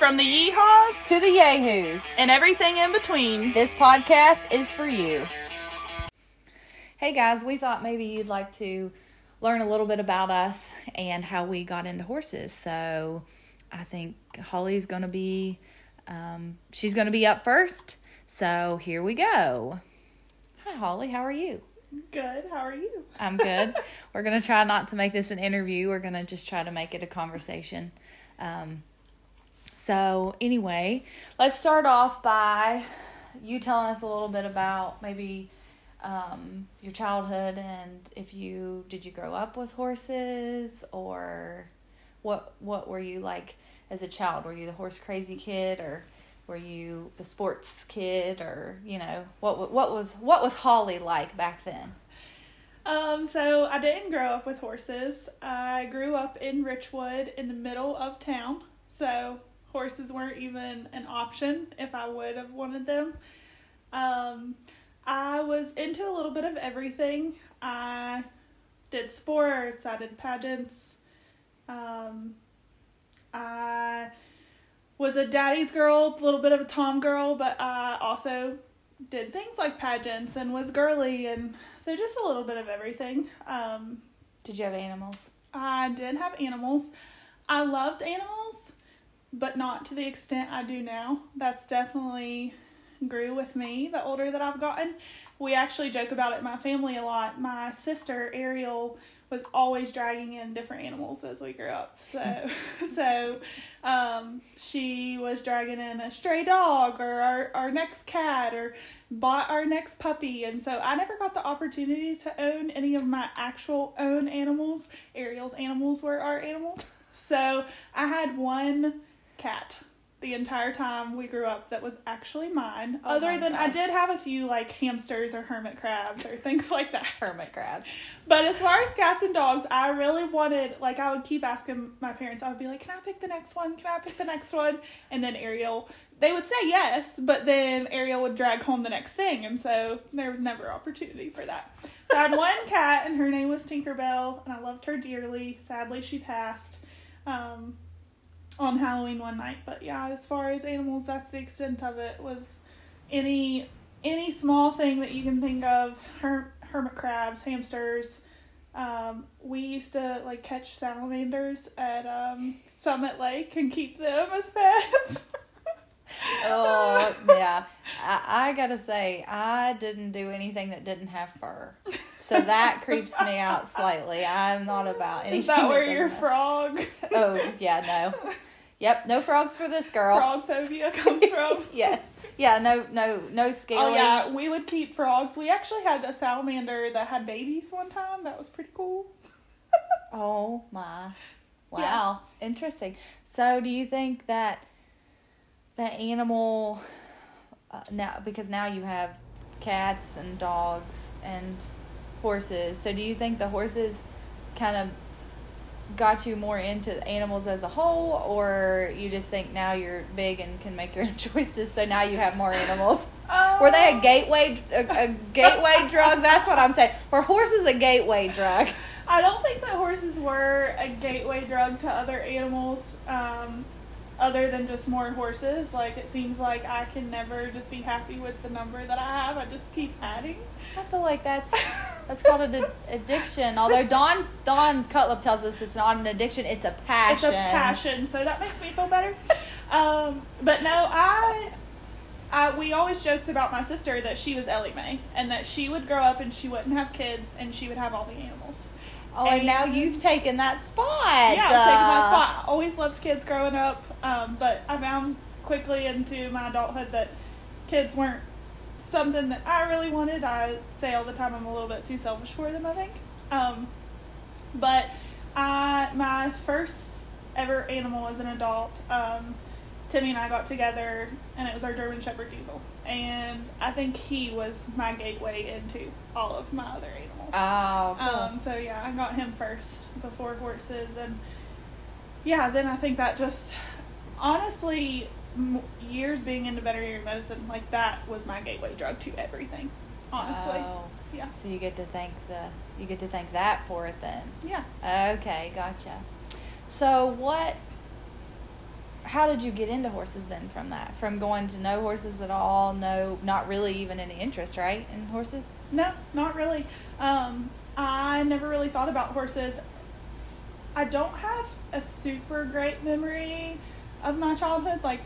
From the yeehaws to the yahoos and everything in between. This podcast is for you. Hey guys, we thought maybe you'd like to learn a little bit about us and how we got into horses. So I think Holly's going to be, um, she's going to be up first. So here we go. Hi, Holly. How are you? Good. How are you? I'm good. We're going to try not to make this an interview. We're going to just try to make it a conversation. Um, so, anyway, let's start off by you telling us a little bit about maybe um, your childhood and if you did you grow up with horses or what what were you like as a child? Were you the horse crazy kid or were you the sports kid or you know what what was what was Holly like back then? Um, so I didn't grow up with horses. I grew up in Richwood in the middle of town. So horses weren't even an option if I would have wanted them. Um, I was into a little bit of everything. I did sports, I did pageants. Um, I was a daddy's girl, a little bit of a tom girl, but I also did things like pageants and was girly and so just a little bit of everything. Um, did you have animals? I did have animals. I loved animals, but not to the extent I do now. That's definitely grew with me the older that I've gotten. We actually joke about it in my family a lot. My sister Ariel was always dragging in different animals as we grew up. So, so um, she was dragging in a stray dog or our, our next cat or bought our next puppy. And so I never got the opportunity to own any of my actual own animals. Ariel's animals were our animals. So I had one cat the entire time we grew up that was actually mine. Oh Other than gosh. I did have a few like hamsters or hermit crabs or things like that. hermit crabs. But as far as cats and dogs, I really wanted like I would keep asking my parents. I would be like, "Can I pick the next one? Can I pick the next one?" And then Ariel, they would say yes, but then Ariel would drag home the next thing, and so there was never opportunity for that. So I had one cat, and her name was Tinkerbell, and I loved her dearly. Sadly, she passed. Um, on Halloween one night. But yeah, as far as animals, that's the extent of it. Was any any small thing that you can think of, her, hermit crabs, hamsters. Um, we used to like catch salamanders at um, Summit Lake and keep them as pets. oh yeah, I, I, gotta say I didn't do anything that didn't have fur, so that creeps me out slightly. I'm not about anything. Is that where that your frog? oh yeah, no. Yep, no frogs for this girl. Frog phobia comes from. yes. Yeah, no no no scaly. Oh yeah, we would keep frogs. We actually had a salamander that had babies one time. That was pretty cool. oh my. Wow. Yeah. Interesting. So, do you think that the animal uh, now because now you have cats and dogs and horses. So, do you think the horses kind of got you more into animals as a whole, or you just think now you're big and can make your own choices, so now you have more animals? Um, Were they a gateway a, a gateway drug? That's what I'm saying. Were horses a gateway drug? I don't think that horses were a gateway drug to other animals. Um, other than just more horses. Like it seems like I can never just be happy with the number that I have. I just keep adding. I feel like that's that's called an addiction. Although Dawn Dawn Cutlip tells us it's not an addiction, it's a passion. It's a passion. So that makes me feel better. Um, but no, I. I, we always joked about my sister that she was Ellie Mae and that she would grow up and she wouldn't have kids and she would have all the animals. Oh, and, and now you've taken that spot. Yeah, I've uh, taken my spot. Always loved kids growing up, um, but I found quickly into my adulthood that kids weren't something that I really wanted. I say all the time I'm a little bit too selfish for them, I think. Um, but I, my first ever animal as an adult, um, Timmy and I got together, and it was our German Shepherd Diesel. And I think he was my gateway into all of my other animals. Oh, cool. Um, so yeah, I got him first before horses, and yeah, then I think that just honestly, years being into veterinary medicine, like that was my gateway drug to everything. Honestly, oh. yeah. So you get to thank the you get to thank that for it then. Yeah. Okay, gotcha. So what how did you get into horses then from that? From going to no horses at all, no, not really even any interest, right, in horses? No, not really. Um, I never really thought about horses. I don't have a super great memory of my childhood. Like,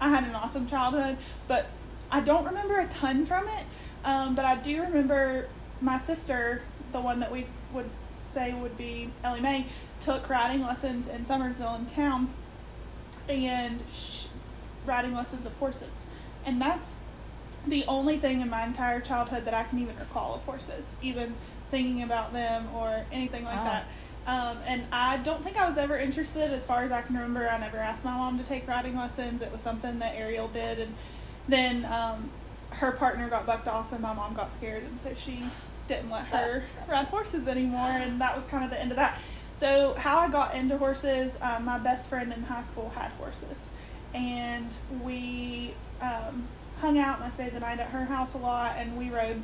I had an awesome childhood, but I don't remember a ton from it. Um, but I do remember my sister, the one that we would say would be Ellie Mae, took riding lessons in Summersville in town and sh- riding lessons of horses. And that's the only thing in my entire childhood that I can even recall of horses, even thinking about them or anything like Oh. that. Um, and I don't think I was ever interested as far as I can remember. I never asked my mom to take riding lessons. It was something that Ariel did. And then um, her partner got bucked off, and my mom got scared. And so she didn't let her ride horses anymore. And that was kind of the end of that. So, how I got into horses, um, my best friend in high school had horses. And we um, hung out and I stayed the night at her house a lot. And we rode,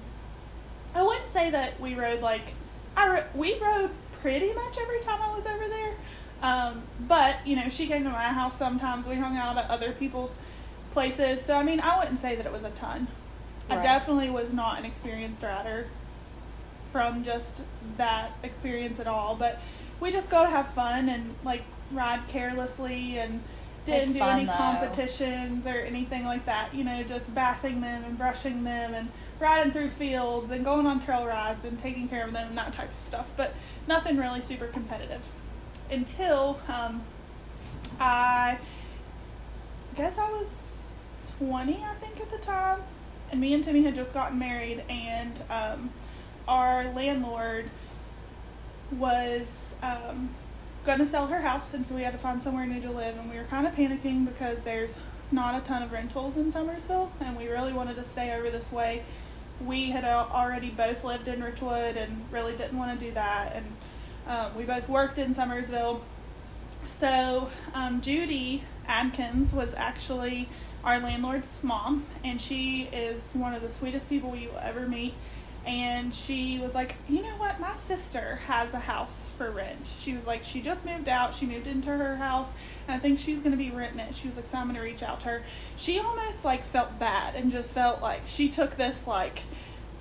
I wouldn't say that we rode like, I ro- we rode pretty much every time I was over there. Um, but, you know, she came to my house sometimes. We hung out at other people's places. So, I mean, I wouldn't say that it was a ton. I definitely was not an experienced rider from just that experience at all. But we just go to have fun and like ride carelessly and didn't It's do fun, any though. competitions or anything like that. You know, just bathing them and brushing them and riding through fields and going on trail rides and taking care of them and that type of stuff. But nothing really super competitive until um, I guess I was 20, I think, at the time. And me and Timmy had just gotten married, and um, our landlord was um, going to sell her house, and so we had to find somewhere new to live. And we were kind of panicking because there's not a ton of rentals in Summersville, and we really wanted to stay over this way. We had already both lived in Richwood and really didn't want to do that. And um, we both worked in Summersville. So um, Judy Adkins was actually our landlord's mom, and she is one of the sweetest people you will ever meet. And she was like, you know what? My sister has a house for rent. She was like, she just moved out. She moved into her house, I think she's going to be renting it. She was like, so I'm going to reach out to her. She almost like felt bad and just felt like she took this like,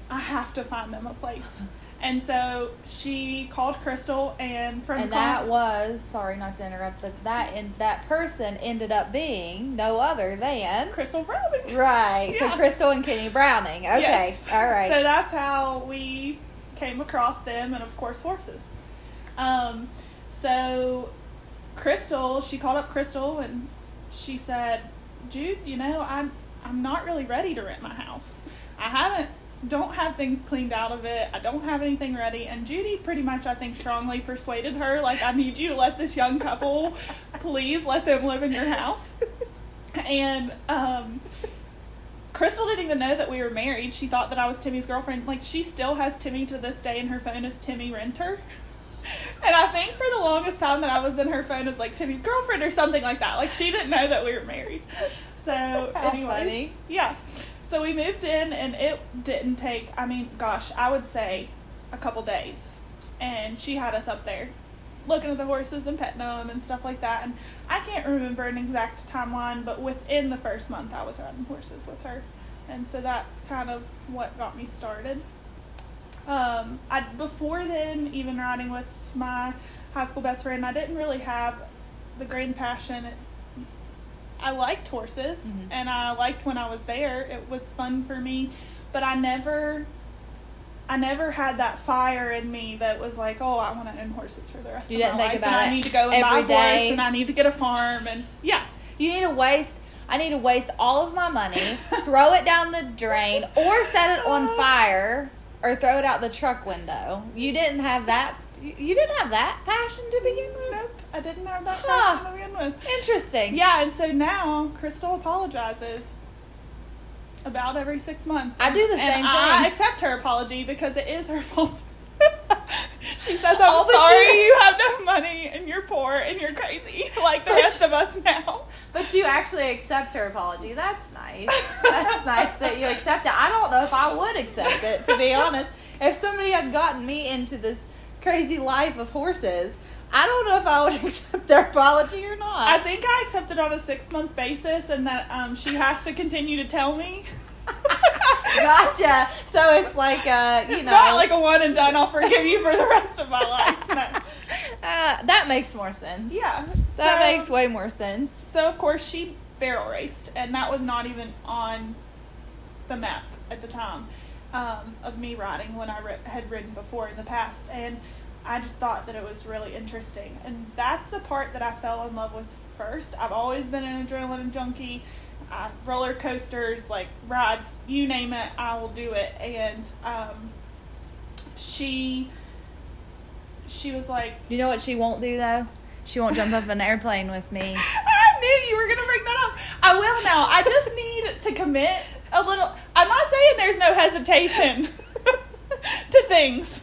I have to find them a place. And so she called Crystal, and from And that was sorry not to interrupt, but that and that person ended up being no other than Crystal Browning. right. So Crystal and Kenny Browning. Okay, Yes. all right. So that's how we came across them, and of course horses. Um, so Crystal, she called up Crystal, and she said, "Jude, you know, I'm I'm not really ready to rent my house. I haven't." Don't have things cleaned out of it. I don't have anything ready. And Judy pretty much, I think, strongly persuaded her, like, I need you to let this young couple, please let them live in your house. And um, Crystal didn't even know that we were married. She thought that I was Timmy's girlfriend. Like she still has Timmy to this day in her phone as Timmy Renter. And I think for the longest time that I was in her phone as like Timmy's girlfriend or something like that. Like she didn't know that we were married. So anyway, yeah. So we moved in and it didn't take I mean, gosh, I would say a couple days. And she had us up there looking at the horses and petting them and stuff like that. And I can't remember an exact timeline, but within the first month, I was riding horses with her, and so that's kind of what got me started. Um, I before then, even riding with my high school best friend, I didn't really have the grand passion. I liked horses, Mhm. and I liked when I was there. It was fun for me, but I never I never had that fire in me that was like, oh, I want to own horses for the rest You of my life, and I need to go and buy a horse, and I need to get a farm, and yeah, You need to waste. I need to waste all of my money, throw it down the drain, or set it on fire, or throw it out the truck window. You didn't have that. You didn't have that passion to begin with. nope, I didn't have that Huh. passion to begin with. Interesting. Yeah, and so now Crystal apologizes about every six months. I do the and same I thing. accept her apology because it is her fault. She says, "I'm but sorry, you- you have no money, and you're poor, and you're crazy, like the But rest of us now." But you actually accept her apology. That's nice. That's nice that you accept it. I don't know if I would accept it, to be honest. If somebody had gotten me into this crazy life of horses. I don't know if I would accept their apology or not. I think I accepted on a six month basis, and that um, she has to continue to tell me. gotcha. So it's like uh, you it's know, not like a one and done. I'll forgive you for the rest of my life. No. uh, that makes more sense. Yeah, That so- makes way more sense. So of course she barrel raced, and that was not even on the map at the time um, of me riding when I ri- had ridden before in the past, and I just thought that it was really interesting, and that's the part that I fell in love with first. I've always been an adrenaline junkie. Uh, roller coasters, like rides, you name it, I will do it. And um, she, she was like, You know what she won't do though? She won't jump off an airplane with me. I knew you were gonna bring that up. I will now. I just need to commit a little. I'm not saying there's no hesitation to things,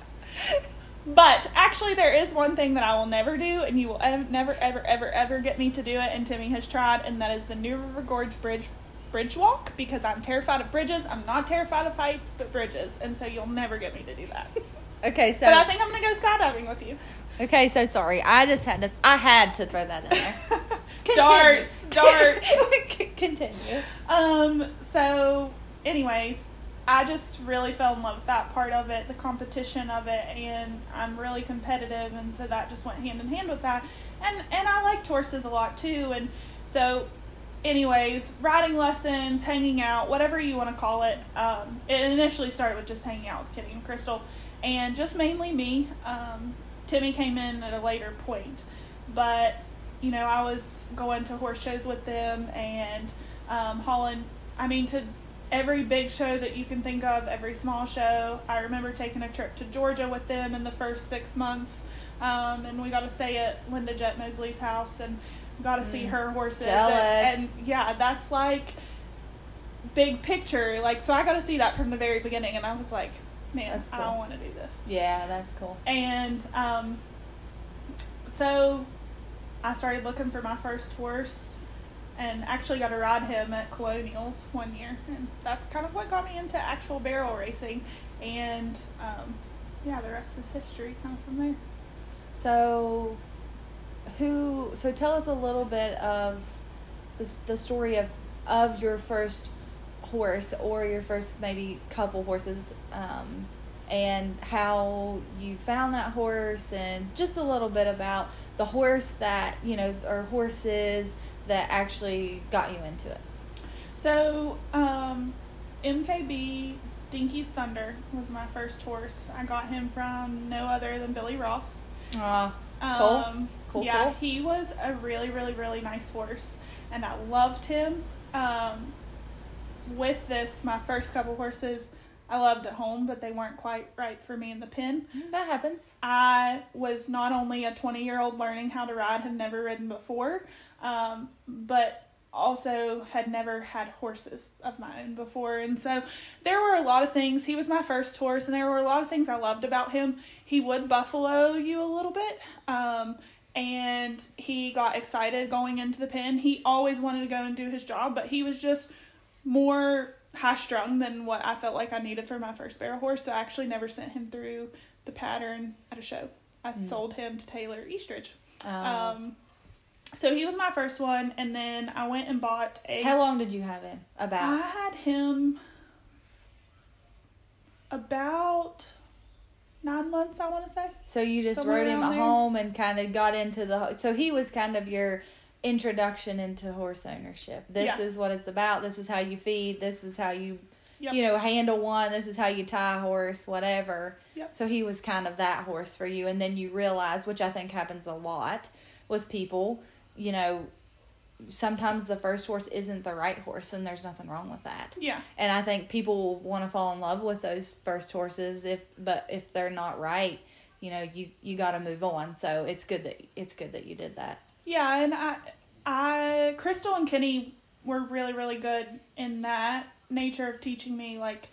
but actually there is one thing that I will never do, and you will ev- never, ever, ever, ever get me to do it. And Timmy has tried, and that is the New River Gorge Bridge bridge walk because I'm terrified of bridges. I'm not terrified of heights, but bridges, and so you'll never get me to do that. Okay, so But I think I'm gonna go skydiving with you. okay, so sorry. I just had to. I had to throw that in there. darts, darts. Continue. Um, so anyways, I just really fell in love with that part of it, the competition of it, and I'm really competitive and so that just went hand in hand with that. And and I liked horses a lot too and so anyways, riding lessons, hanging out, whatever you want to call it. Um, it initially started with just hanging out with Kitty and Crystal and just mainly me. Um, Timmy came in at a later point. But you know, I was going to horse shows with them and um, hauling, I mean, to every big show that you can think of, every small show. I remember taking a trip to Georgia with them in the first six months. Um, and we got to stay at Linda Jet Mosley's house and got to see Mm. her horses. And, and yeah, that's like big picture. Like, so I got to see that from the very beginning. And I was like, man, That's I cool. want to do this. Yeah, that's cool. And um, so I started looking for my first horse and actually got to ride him at Colonials one year. And that's kind of what got me into actual barrel racing. And um, yeah, the rest is history kind of from there. So, who? So tell us a little bit of the the story of of your first horse or your first maybe couple horses, um, and how you found that horse, and just a little bit about the horse that you know or horses that actually got you into it. So, um, MKB Dinky's Thunder was my first horse. I got him from no other than Billy Ross. Ah, Um, Cool, yeah, cool. he was a really, really, really nice horse, and I loved him. Um, with this, my first couple horses, I loved at home, but they weren't quite right for me in the pen. that happens. I was not only a 20 year old learning how to ride, had never ridden before, um, but also had never had horses of my own before. And so there were a lot of things. He was my first horse, and there were a lot of things I loved about him. He would buffalo you a little bit. Um, and he got excited going into the pen. He always wanted to go and do his job, but he was just more high strung than what I felt like I needed for my first barrel horse. So I actually never sent him through the pattern at a show. I sold him to Taylor Eastridge. Um, Um, so he was my first one, and then I went and bought a. how long did you have him? About. I had him about nine months, I want to say. So you just Somewhere rode him at there. home and kind of got into the. So he was kind of your introduction into horse ownership. This Yeah. is what it's about. This is how you feed. This is how you, Yep. you know, handle one. This is how you tie a horse. Whatever. Yep. So he was kind of that horse for you, and then you realize, which I think happens a lot with people. You know, sometimes the first horse isn't the right horse, and there's nothing wrong with that. Yeah. And I think people want to fall in love with those first horses if but if they're not right, you know, you you got to move on. So it's good that it's good that you did that. Yeah, and I, I, Crystal and Kenny were really, really good in that nature of teaching me. Like,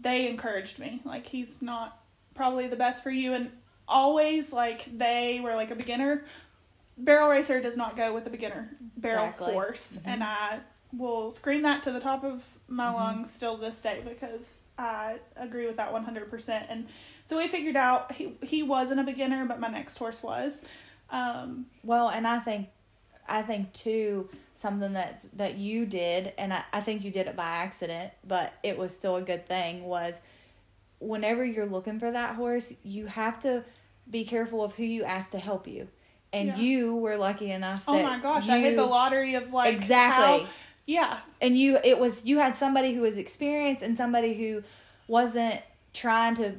they encouraged me. Like, he's not probably the best for you, and always like they were like a beginner. Barrel racer does not go with a beginner barrel Exactly. horse, Mhm. and I will scream that to the top of my Mhm. lungs still this day because I agree with that 100%. And so we figured out he, he wasn't a beginner, but my next horse was. Um, Well, and I think I think too something that that you did and I, I think you did it by accident, but it was still a good thing was whenever you're looking for that horse, you have to be careful of who you ask to help you. And Yeah. you were lucky enough oh that oh my gosh, I hit the lottery of like. Exactly. how- yeah. and you it was you had somebody who was experienced and somebody who wasn't trying to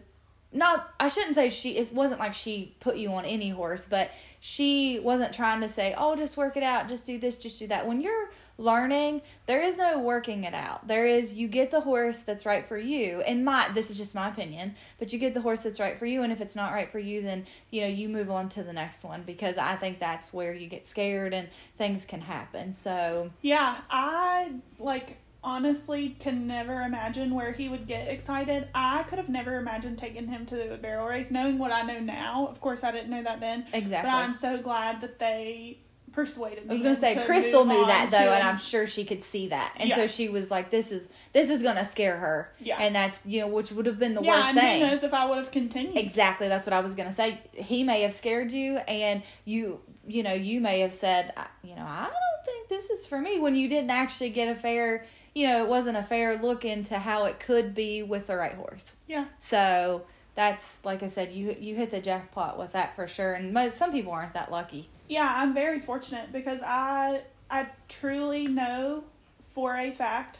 not I shouldn't say she it wasn't like she put you on any horse, but she wasn't trying to say, "Oh, just work it out, just do this, just do that." When you're learning, there is no working it out. There is you get the horse that's right for you. And my this is just my opinion, but you get the horse that's right for you and if it's not right for you, then you know, you move on to the next one because I think that's where you get scared and things can happen. So, Yeah, I like honestly can never imagine where he would get excited. I could have never imagined taking him to the barrel race, knowing what I know now. Of course, I didn't know that then. Exactly. But I'm so glad that they persuaded me. I was gonna say to Crystal knew that though, to and. I'm sure she could see that, and Yeah. so she was like, "This is this is gonna scare her," Yeah. and that's you know which would have been the yeah, worst and thing. who knows if I would have continued. Exactly, that's what I was gonna say. He may have scared you, and you you know you may have said, you know, I don't think this is for me when you didn't actually get a fair, you know, it wasn't a fair look into how it could be with the right horse. Yeah. So that's like I said, you you hit the jackpot with that for sure, and most some people aren't that lucky. Yeah, I'm very fortunate because I I truly know for a fact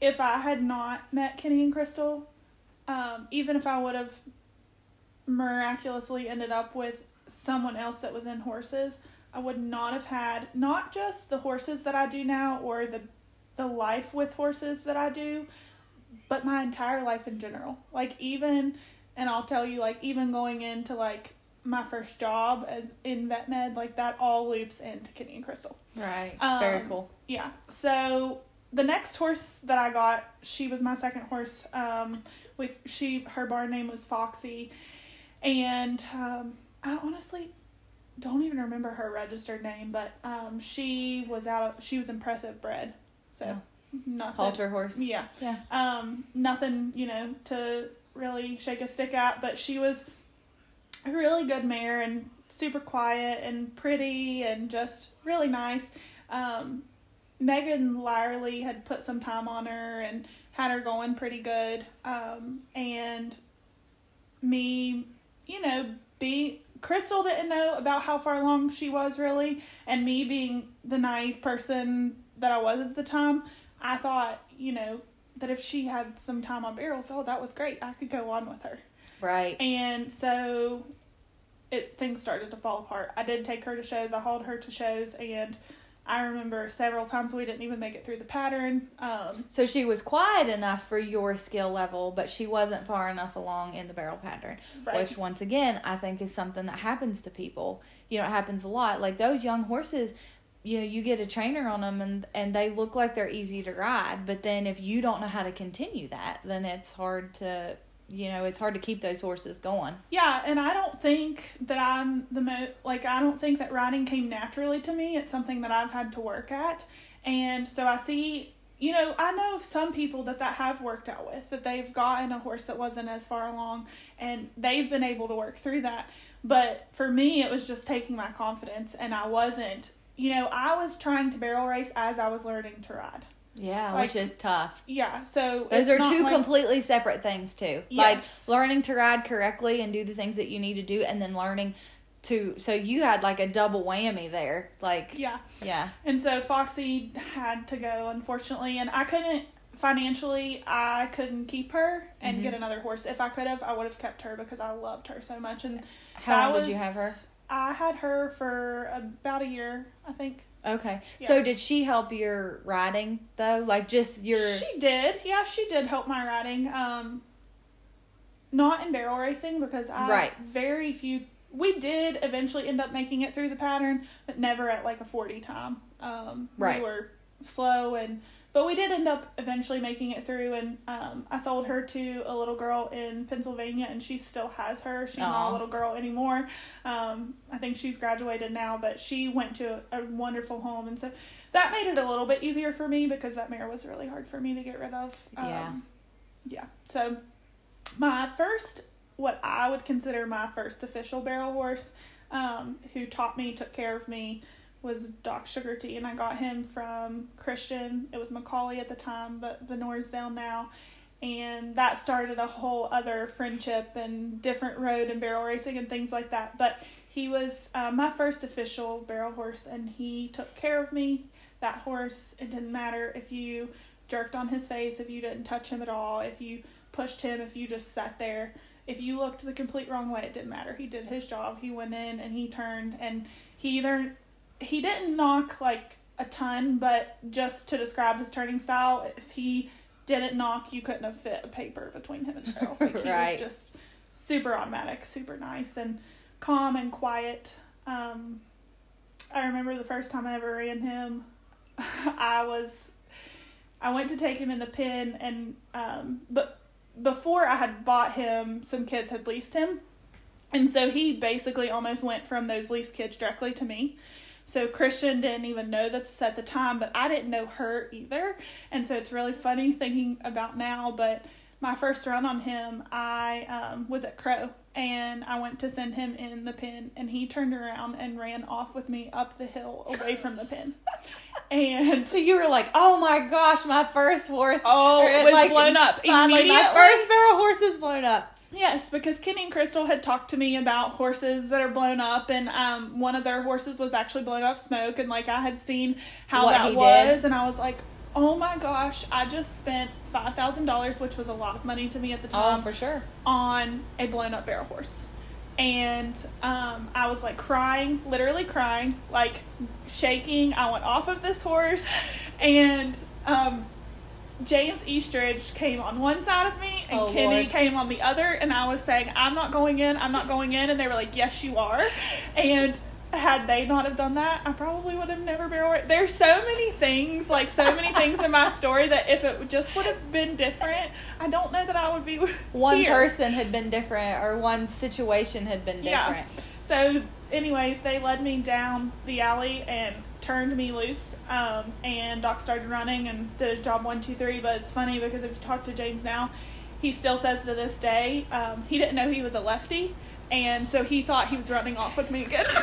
if I had not met Kenny and Crystal, um, even if I would have miraculously ended up with someone else that was in horses, I would not have had not just the horses that I do now or the the life with horses that I do, but my entire life in general. Like even and I'll tell you like even going into like my first job as in vet med, like that all loops into Kenny and Crystal. Right. Um, Very cool. Yeah. So the next horse that I got, she was my second horse. Um, we she her barn name was Foxy, and um, I honestly don't even remember her registered name, but um, she was out. Of, she was impressive bred. So Yeah. Nothing. Halter horse. Yeah. Yeah. Um, nothing, you know, to really shake a stick at, but she was a really good mare and super quiet and pretty and just really nice. Um, Megan Lyerly had put some time on her and had her going pretty good. Um, and me, you know, be Crystal didn't know about how far along she was really, and me being the naive person that I was at the time, I thought, you know, that if she had some time on barrels, oh, that was great. I could go on with her. Right. And so it things started to fall apart. I did take her to shows. I hauled her to shows, and I remember several times we didn't even make it through the pattern. Um, So she was quiet enough for your skill level, but she wasn't far enough along in the barrel pattern. Right. Which, once again, I think is something that happens to people. You know, it happens a lot. Like those young horses, you know, you get a trainer on them and, and they look like they're easy to ride. But then if you don't know how to continue that, then it's hard to, you know, it's hard to keep those horses going. Yeah, and I don't think that I'm the mo like I don't think that riding came naturally to me. It's something that I've had to work at. And so I see, you know, I know some people that that have worked out with that they've gotten a horse that wasn't as far along and they've been able to work through that. But for me, it was just taking my confidence and I wasn't, you know, I was trying to barrel race as I was learning to ride. Yeah, Like- which is tough. Yeah, so Those are two like- completely separate things too. Yes. Like learning to ride correctly and do the things that you need to do and then learning to so you had like a double whammy there. Like Yeah. yeah. And so Foxy had to go, unfortunately, and I couldn't financially. I couldn't keep her and Mhm. get another horse. If I could have, I would have kept her because I loved her so much. And How that long did you have her? I had her for about a year, I think. Okay. Yeah. So did she help your riding though? Like just your She did, yeah, she did help my riding. Um, not in barrel racing because I Right. very few. We did eventually end up making it through the pattern, but never at like a 4D time. Um, Right. We were slow and. But we did end up eventually making it through, and um, I sold her to a little girl in Pennsylvania, and she still has her. She's not a little girl anymore. Um, I think she's graduated now, but she went to a, a wonderful home, and so that made it a little bit easier for me because that mare was really hard for me to get rid of. Um, Yeah. Yeah. So my first, what I would consider my first official barrel horse, um, who taught me, took care of me, was Doc Sugar Tea, and I got him from Christian. It was Macaulay at the time, but Venorsdale now. And that started a whole other friendship and different road and barrel racing and things like that. But he was uh, my first official barrel horse, and he took care of me. That horse, it didn't matter if you jerked on his face, if you didn't touch him at all, if you pushed him, if you just sat there, if you looked the complete wrong way, it didn't matter. He did his job. He went in and he turned, and he either he didn't knock like a ton, but just to describe his turning style, if he didn't knock, you couldn't have fit a paper between him and the. Like he Right. was just super automatic, super nice and calm and quiet. Um, I remember the first time I ever ran him, I was I went to take him in the pen and um but before I had bought him, some kids had leased him. And so he basically almost went from those leased kids directly to me. So Christian didn't even know this at the time, but I didn't know her either. And so it's really funny thinking about now. But my first run on him, I um, was at Crow and I went to send him in the pen, and he turned around and ran off with me up the hill away from the pen. And So you were like, "Oh my gosh, my first horse! Oh, it was blown up Finally, my first barrel horse is blown up." Yes, because Kenny and Crystal had talked to me about horses that are blown up, and um, one of their horses was actually blown up smoke, and like I had seen how What that was, did. and I was like, oh my gosh, I just spent five thousand dollars, which was a lot of money to me at the time, Oh, for sure. on a blown up barrel horse. And um, I was like crying, literally crying, like shaking. I went off of this horse, and um, James Eastridge came on one side of me, and Oh, Kenny Lord. came on the other. And I was saying, "I'm not going in. I'm not going in." And they were like, "Yes, you are." And had they not have done that, I probably would have never barrel. ra- There's so many things, like so many things in my story that if it just would have been different, I don't know that I would be One here. person had been different, or one situation had been different. Yeah. So, anyways, they led me down the alley and turned me loose. Um, and Doc started running and did his job one, two, three. But it's funny because if you talk to James now, he still says to this day um, he didn't know he was a lefty, and so he thought he was running off with me again.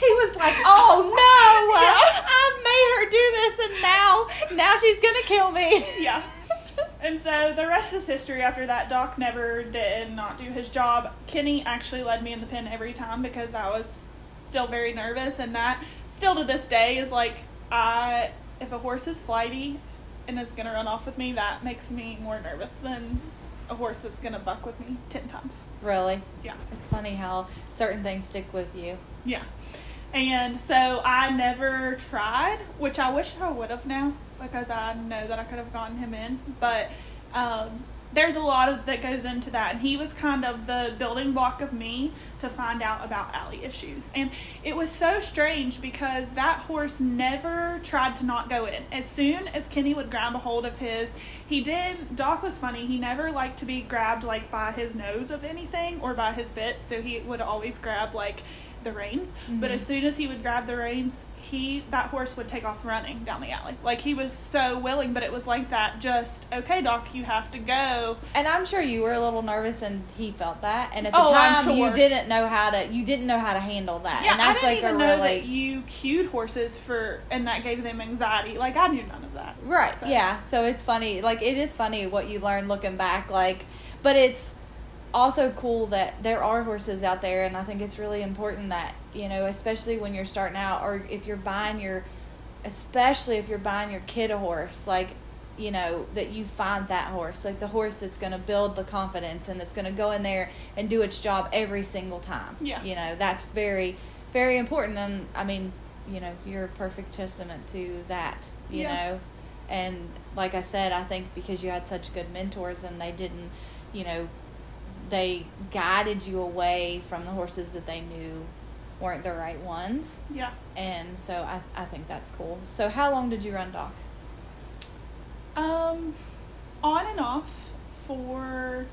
He was like, "Oh no, I made her do this, and now, now she's gonna kill me." yeah. And so the rest is history after that. Doc never did not do his job. Kenny actually led me in the pen every time because I was still very nervous, and that still to this day is like I if a horse is flighty and is gonna run off with me, that makes me more nervous than a horse that's gonna buck with me ten times. Really, Yeah. it's funny how certain things stick with you. Yeah. And so I never tried, which I wish I would have now because I know that I could have gotten him in. But um, there's a lot of that goes into that. And he was kind of the building block of me to find out about alley issues. And it was so strange because that horse never tried to not go in. As soon as Kenny would grab a hold of his, he did. Doc was funny. He never liked to be grabbed like by his nose of anything or by his bit. So he would always grab like the reins. But Mhm. as soon as he would grab the reins, he that horse would take off running down the alley. Like he was so willing, but it was like that. Just okay, Doc, you have to go. And I'm sure you were a little nervous, and he felt that. And at the Oh, I'm time, you didn't know how to. You didn't know how to handle that. Yeah, and that's I didn't like even a know really that you cued horses for, and that gave them anxiety. Like I knew none of that. Right. So- Yeah. So it's funny. Like it is funny what you learn looking back. Like, but it's also cool that there are horses out there, and I think it's really important that you know, especially when you're starting out, or if you're buying your, especially if you're buying your kid a horse, like. You know that you find that horse, like the horse that's going to build the confidence and that's going to go in there and do its job every single time. Yeah. You know that's very, very important, and I mean, you know, you're a perfect testament to that. You Yeah. know, and like I said, I think because you had such good mentors and they didn't, you know, they guided you away from the horses that they knew weren't the right ones. Yeah. And so I, I think that's cool. So how long did you run Doc? Um, on and off for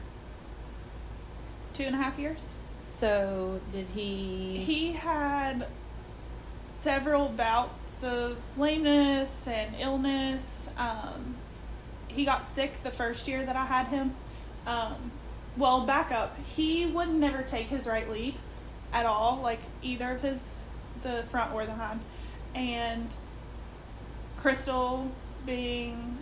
two and a half years. So did he? He had several bouts of lameness and illness. Um, he got sick the first year that I had him. Um, well, back up. He would never take his right lead at all, like either of his the front or the hind. And Crystal, being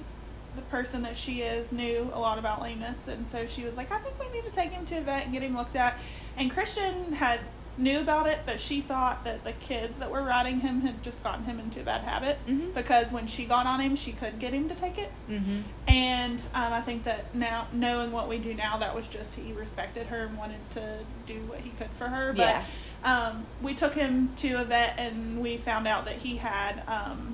the person that she is, knew a lot about lameness, and so she was like, "I think we need to take him to a vet and get him looked at." And Christian had knew about it, but she thought that the kids that were riding him had just gotten him into a bad habit Mhm. because when she got on him, she couldn't get him to take it. Mm-hmm. And um, I think that now, knowing what we do now, that was just he respected her and wanted to do what he could for her. But Yeah. um, we took him to a vet and we found out that he had um,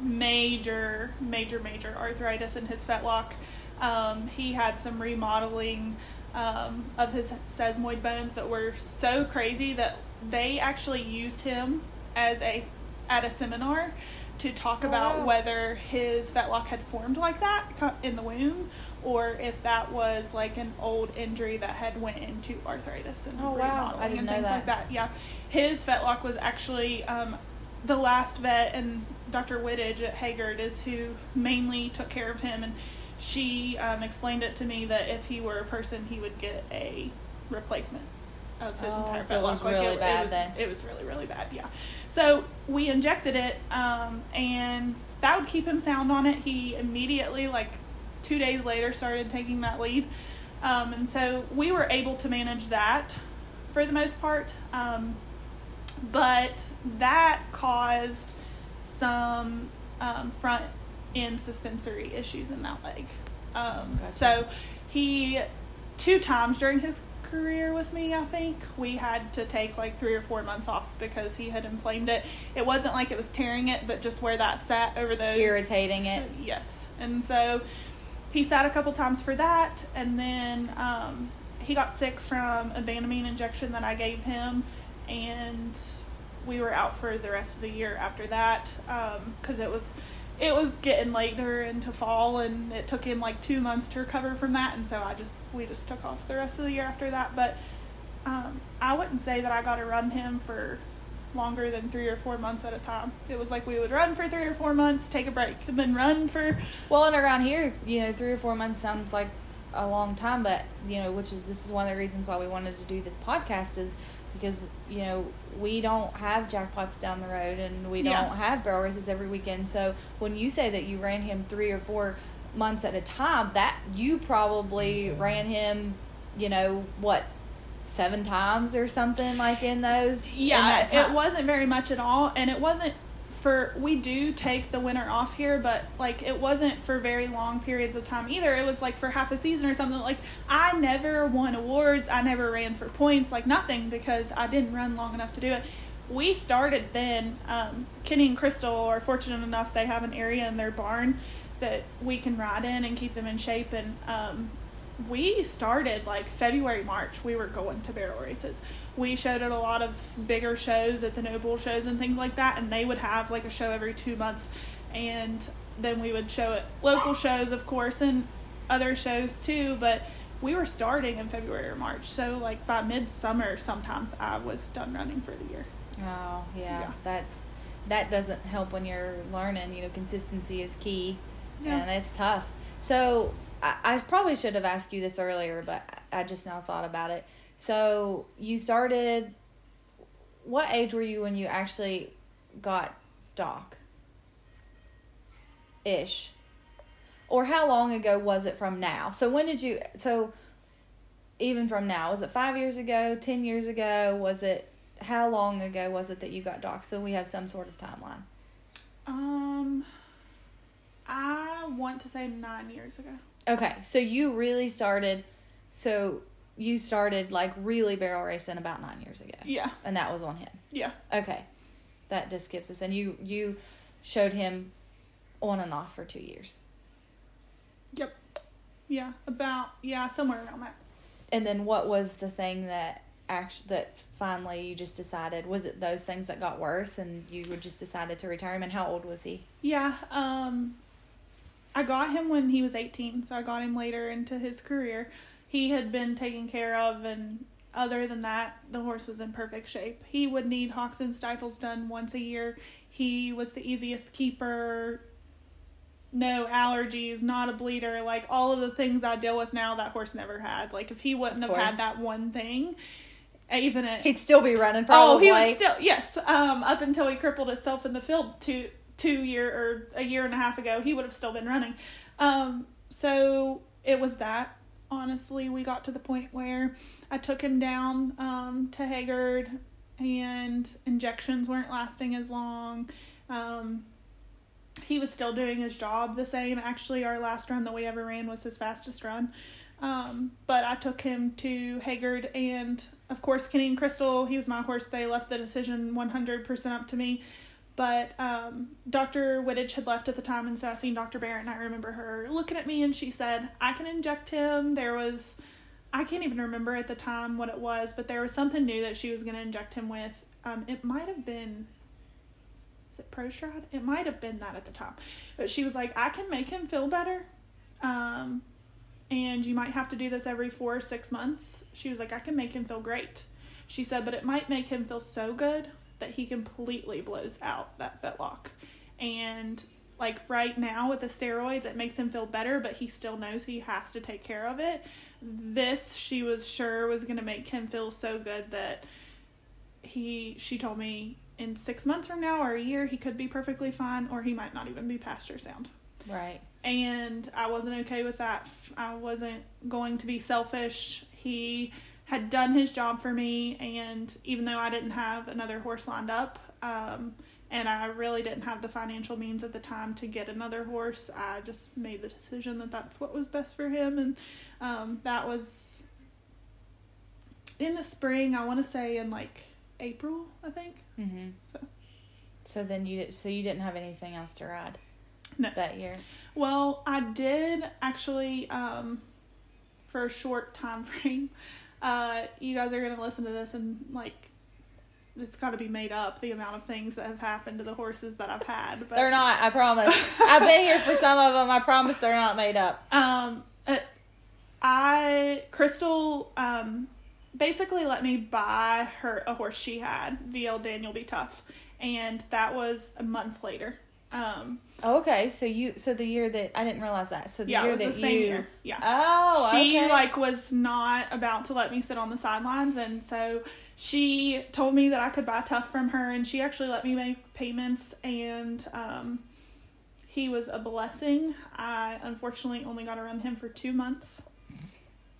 major, major, major arthritis in his fetlock. Um, he had some remodeling um, of his sesamoid bones that were so crazy that they actually used him as a at a seminar to talk Oh, about wow. whether his fetlock had formed like that in the womb or if that was like an old injury that had went into arthritis and Oh, wow. Remodeling didn't and things like that. that. Yeah, his fetlock was actually um, the last vet, and Dr. Whittage at Hagyard is who mainly took care of him, and she um, explained it to me that if he were a person, he would get a replacement of his Oh, entire so it was really it, bad was, then. It was really really bad. Yeah. So we injected it, um, and that would keep him sound on it. He immediately, like two days later, started taking that lead, um, and so we were able to manage that for the most part. Um, but that caused some um, front end suspensory issues in that leg. Um, Gotcha. So he, two times during his career with me, I think, we had to take like three or four months off because he had inflamed it. It wasn't like it was tearing it, but just where that sat over those. Irritating it. Yes. And so he sat a couple times for that, and then um, he got sick from a Banamine injection that I gave him, and we were out for the rest of the year after that because it was it was getting later into fall, and it took him like two months to recover from that, and so I just we just took off the rest of the year after that. But um, I wouldn't say that I got to run him for longer than three or four months at a time. It was like we would run for three or four months, take a break, and then run for Well, and around here, you know, three or four months sounds like a long time, but you know, which is this is one of the reasons why we wanted to do this podcast is because you know we don't have jackpots down the road and we don't have barrel races every weekend. So when you say that you ran him three or four months at a time, that you probably ran him, you know, what seven times or something like in those. Yeah, that it wasn't very much at all, and it wasn't for. We do take the winter off here, but like it wasn't for very long periods of time either. It was like for half a season or something. Like I never won awards. I never ran for points. Like nothing because I didn't run long enough to do it. We started then. Um, Kenny and Crystal are fortunate enough they have an area in their barn that we can ride in and keep them in shape and um, we started like February, March. We were going to barrel races. We showed at a lot of bigger shows at the Noble shows and things like that, and they would have like a show every two months, and then we would show at local shows, of course, and other shows too. But we were starting in February or March, so like by midsummer, sometimes I was done running for the year. Oh yeah, Yeah. that's that doesn't help when you're learning. You know, consistency is key, Yeah. and it's tough. So I, I probably should have asked you this earlier, but I just now thought about it. So you started. What age were you when you actually got doc? Ish. Or how long ago was it from now? So when did you? So even from now, was it five years ago? Ten years ago? Was it? How long ago was it that you got doc? So we have some sort of timeline. Um, I want to say nine years ago. Okay, so you really started. So you started like really barrel racing about nine years ago, Yeah, and that was on him. yeah, Okay, that just gives us. And you you showed him on and off for two years, yep, yeah. About yeah, somewhere around that. and then what was the thing that actually that finally you just decided was it those things that got worse and you just decided to retire him? And how old was he? Yeah, um I got him when he was 18, so I got him later into his career. He had been taken care of and other than that, the horse was in perfect shape. He would need hocks and stifles done once a year. He was the easiest keeper no allergies, not a bleeder, like all of the things I deal with now that horse never had. Like if he wouldn't have had that one thing, even at He'd still be running probably. Oh, he would still yes. Um, up until he crippled himself in the field two two year or a year and a half ago, he would have still been running. Um, so it was that. Honestly, we got to the point where I took him down um, to Hagyard, and injections weren't lasting as long. Um, he was still doing his job the same. Actually, our last run that we ever ran was his fastest run. Um, but I took him to Hagyard, and of course, Kenny and Crystal, he was my horse. They left the decision 100% up to me. But um, Dr. Wittich had left at the time, and so I seen Dr. Barrett, and I remember her looking at me, and she said, I can inject him. There was, I can't even remember at the time what it was, but there was something new that she was going to inject him with. Um, it might have been, is it Pro-Stride? It might have been that at the time. But she was like, I can make him feel better. Um, and you might have to do this every four or six months. She was like, I can make him feel great. She said, but it might make him feel so good that he completely blows out that fetlock. And like right now with the steroids, it makes him feel better, but he still knows he has to take care of it. This, she was sure was going to make him feel so good that he, she told me in six months from now or a year, he could be perfectly fine, or he might not even be pasture sound Right. and I wasn't okay with that. I wasn't going to be selfish. He had done his job for me, and even though I didn't have another horse lined up, um, and I really didn't have the financial means at the time to get another horse, I just made the decision that that's what was best for him, and um, that was in the spring. I want to say in like April, I think. Mm-hmm. So. So then you so you didn't have anything else to ride. No. That year. Well, I did actually um, for a short time frame. Uh, you guys are gonna listen to this and like it's got to be made up the amount of things that have happened to the horses that I've had. But They're not. I promise. I've been here for some of them. I promise they're not made up. Um, uh, I Crystal um basically let me buy her a horse she had, VL Daniel Be Tough, and that was a month later. Um, Oh, okay. So you so the year that I didn't realize that. So the yeah, year it was that the same you year. Yeah. Oh, she okay. like was not about to let me sit on the sidelines and so she told me that i could buy tough from her and she actually let me make payments and um, he was a blessing i unfortunately only got around him for two months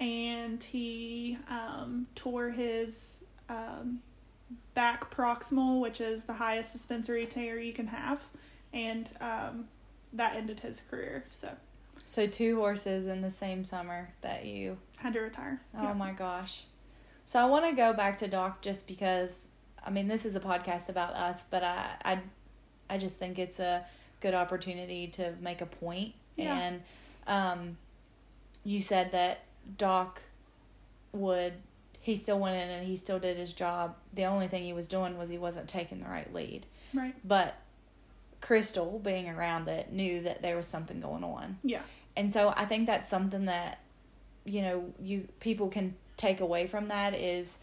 and he um, tore his um, back proximal which is the highest suspensory tear you can have and um, that ended his career so So two horses in the same summer that you had to retire Oh Yeah. my gosh. So I want to go back to Doc just because I mean this is a podcast about us, but I I I just think it's a good opportunity to make a point. Yeah. And um you said that Doc would he still went in and he still did his job. The only thing he was doing was he wasn't taking the right lead. right But Crystal being around it knew that there was something going on. yeah And so I think that's something that you know you people can take away from that is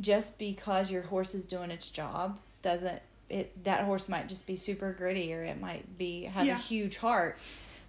just because your horse is doing its job doesn't it that horse might just be super gritty or it might be have Yeah. a huge heart.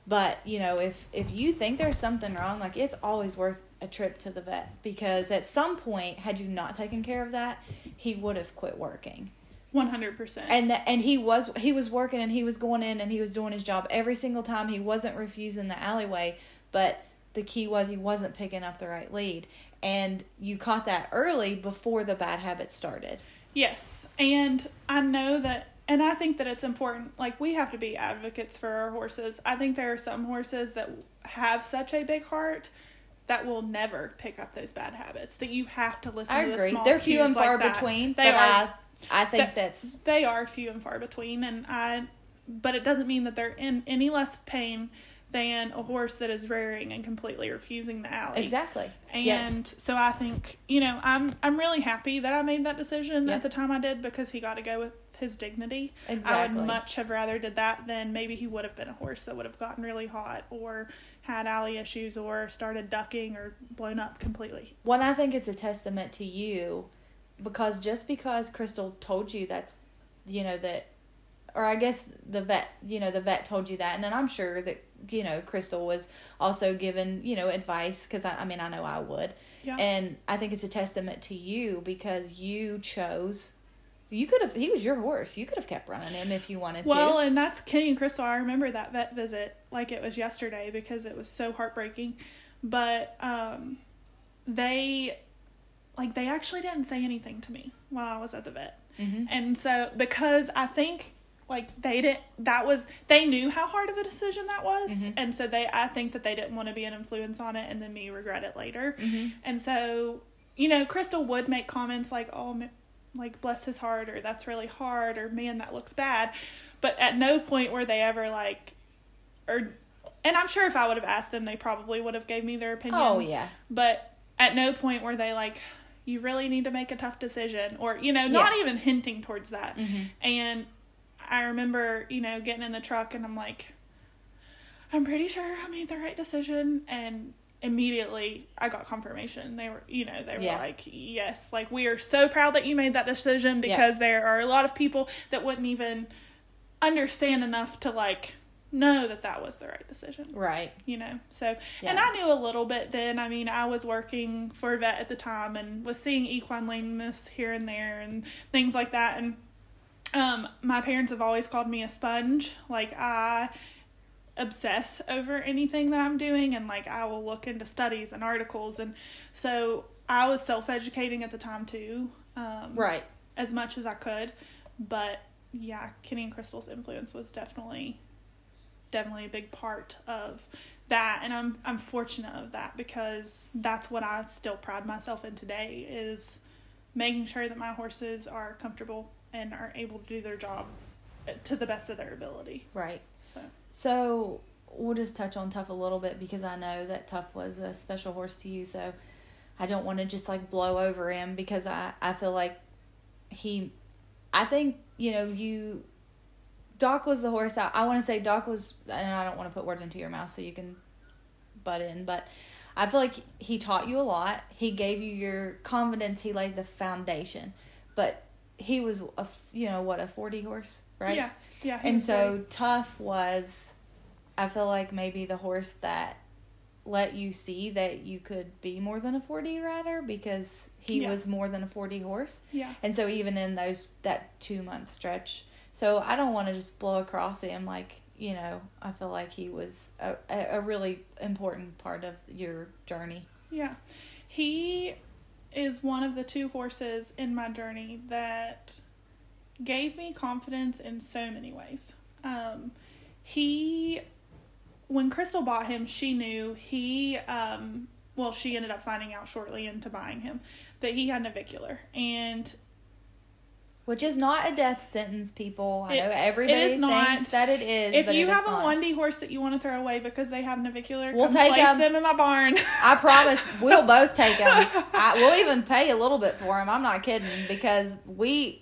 But, you know, if if you think there's something wrong, like it's always worth a trip to the vet because at some point had you not taken care of that, he would have quit working One hundred percent. and that and he was he was working and he was going in and he was doing his job every single time he wasn't refusing the alleyway but the key was he wasn't picking up the right lead and you caught that early before the bad habit started Yes, and I know that, and I think that it's important. Like we have to be advocates for our horses. I think there are some horses that have such a big heart that will never pick up those bad habits. That you have to listen. i to the agree small they're few and far like between They are. i i think That- that's They are few and far between, and I. But it doesn't mean that they're in any less pain than a horse that is rearing and completely refusing the alley. exactly And yes so I think, you know, I'm I'm really happy that I made that decision Yep. at the time I did because he got to go with his dignity. Exactly. I would much have rather did that than maybe he would have been a horse that would have gotten really hot or had alley issues or started ducking or blown up completely. One, I think it's a testament to you because just because Crystal told you that's, you know, that or I guess the vet, you know, the vet told you that, and then I'm sure that you know Crystal was also given you know advice because I, I mean I know I would, Yeah. and I think it's a testament to you because you chose. You could have. He was your horse. You could have kept running him if you wanted Well, to. Well, and that's Kenny and Crystal. I remember that vet visit like it was yesterday because it was so heartbreaking. But um, they, like, they actually didn't say anything to me while I was at the vet. hmm And so, because I think, like, they didn't, that was, they knew how hard of a decision that was. Mhm. And so, they, I think that they didn't want to be an influence on it and then me regret it later. hmm And so, you know, Crystal would make comments like, "Oh, like bless his heart," or "That's really hard," or "Man, that looks bad," but at no point were they ever like, or, and I'm sure if I would have asked them, they probably would have gave me their opinion. Oh yeah. But at no point were they like, "You really need to make a tough decision," or you know, not Yeah. even hinting towards that. hmm And I remember, you know, getting in the truck and I'm like, I'm pretty sure I made the right decision. And immediately I got confirmation. They were, you know, they were Yeah. like, yes, like we are so proud that you made that decision Yeah. because there are a lot of people that wouldn't even understand enough to like know that that was the right decision. Right. you know so and i knew a little bit then. I mean i was working for a vet at the time and was seeing equine lameness here and there and things like that. And um my parents have always called me a sponge. Like i obsess over anything that i'm doing and like i will look into studies and articles. And so i was self-educating at the time too um Right. as much as i could. But yeah kenny and crystal's influence was definitely definitely a big part of that and I'm I'm fortunate of that because that's what I still pride myself in today is making sure that my horses are comfortable and are able to do their job to the best of their ability. Right. So So we'll just touch on Tough a little bit because I know that Tough was a special horse to you. So I don't want to just like blow over him because I I feel like he, I think you know you. Doc was the horse. I, I want to say Doc was, and I don't want to put words into your mouth so you can butt in, but I feel like he taught you a lot. He gave you your confidence. He laid the foundation, but he was a you know what a 4D horse, right? yeah, yeah. and so very- tough was i feel like maybe the horse that let you see that you could be more than a 4D rider because he Yeah. was more than a 4D horse yeah, and so even in those that two month stretch so i don't want to just blow across him like you know i feel like he was a, a really important part of your journey yeah. He is one of the two horses in my journey that gave me confidence in so many ways. Um, he, when Crystal bought him, she knew he, um, well, she ended up finding out shortly into buying him that he had navicular. And which is not a death sentence people i It- know everybody it is not. thinks that it is if you have a 1D horse that you want to throw away because they have navicular, We'll come take place 'em. them in my barn. I promise we'll both take them. I, we'll even pay a little bit for them. I'm not kidding because we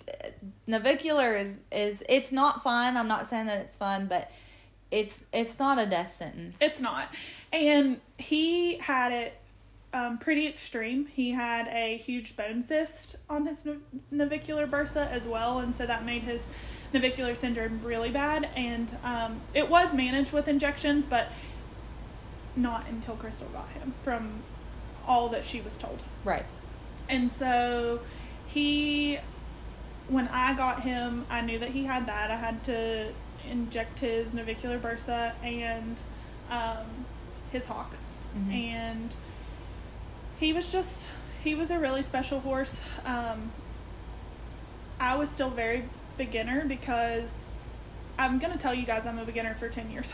navicular is is it's not fun. I'm not saying that it's fun, but it's it's not a death sentence. It's not. And he had it um, pretty extreme. He had a huge bone cyst on his navicular bursa as well, and so that made his navicular syndrome really bad. And um, it was managed with injections, but not until Crystal got him, from all that she was told. right. And so he, when I got him, I knew that he had that. I had to inject his navicular bursa and um, his hocks. Mhm. And he was just, he was a really special horse. Um, I was still very beginner because I'm going to tell you guys I'm a beginner for 10 years.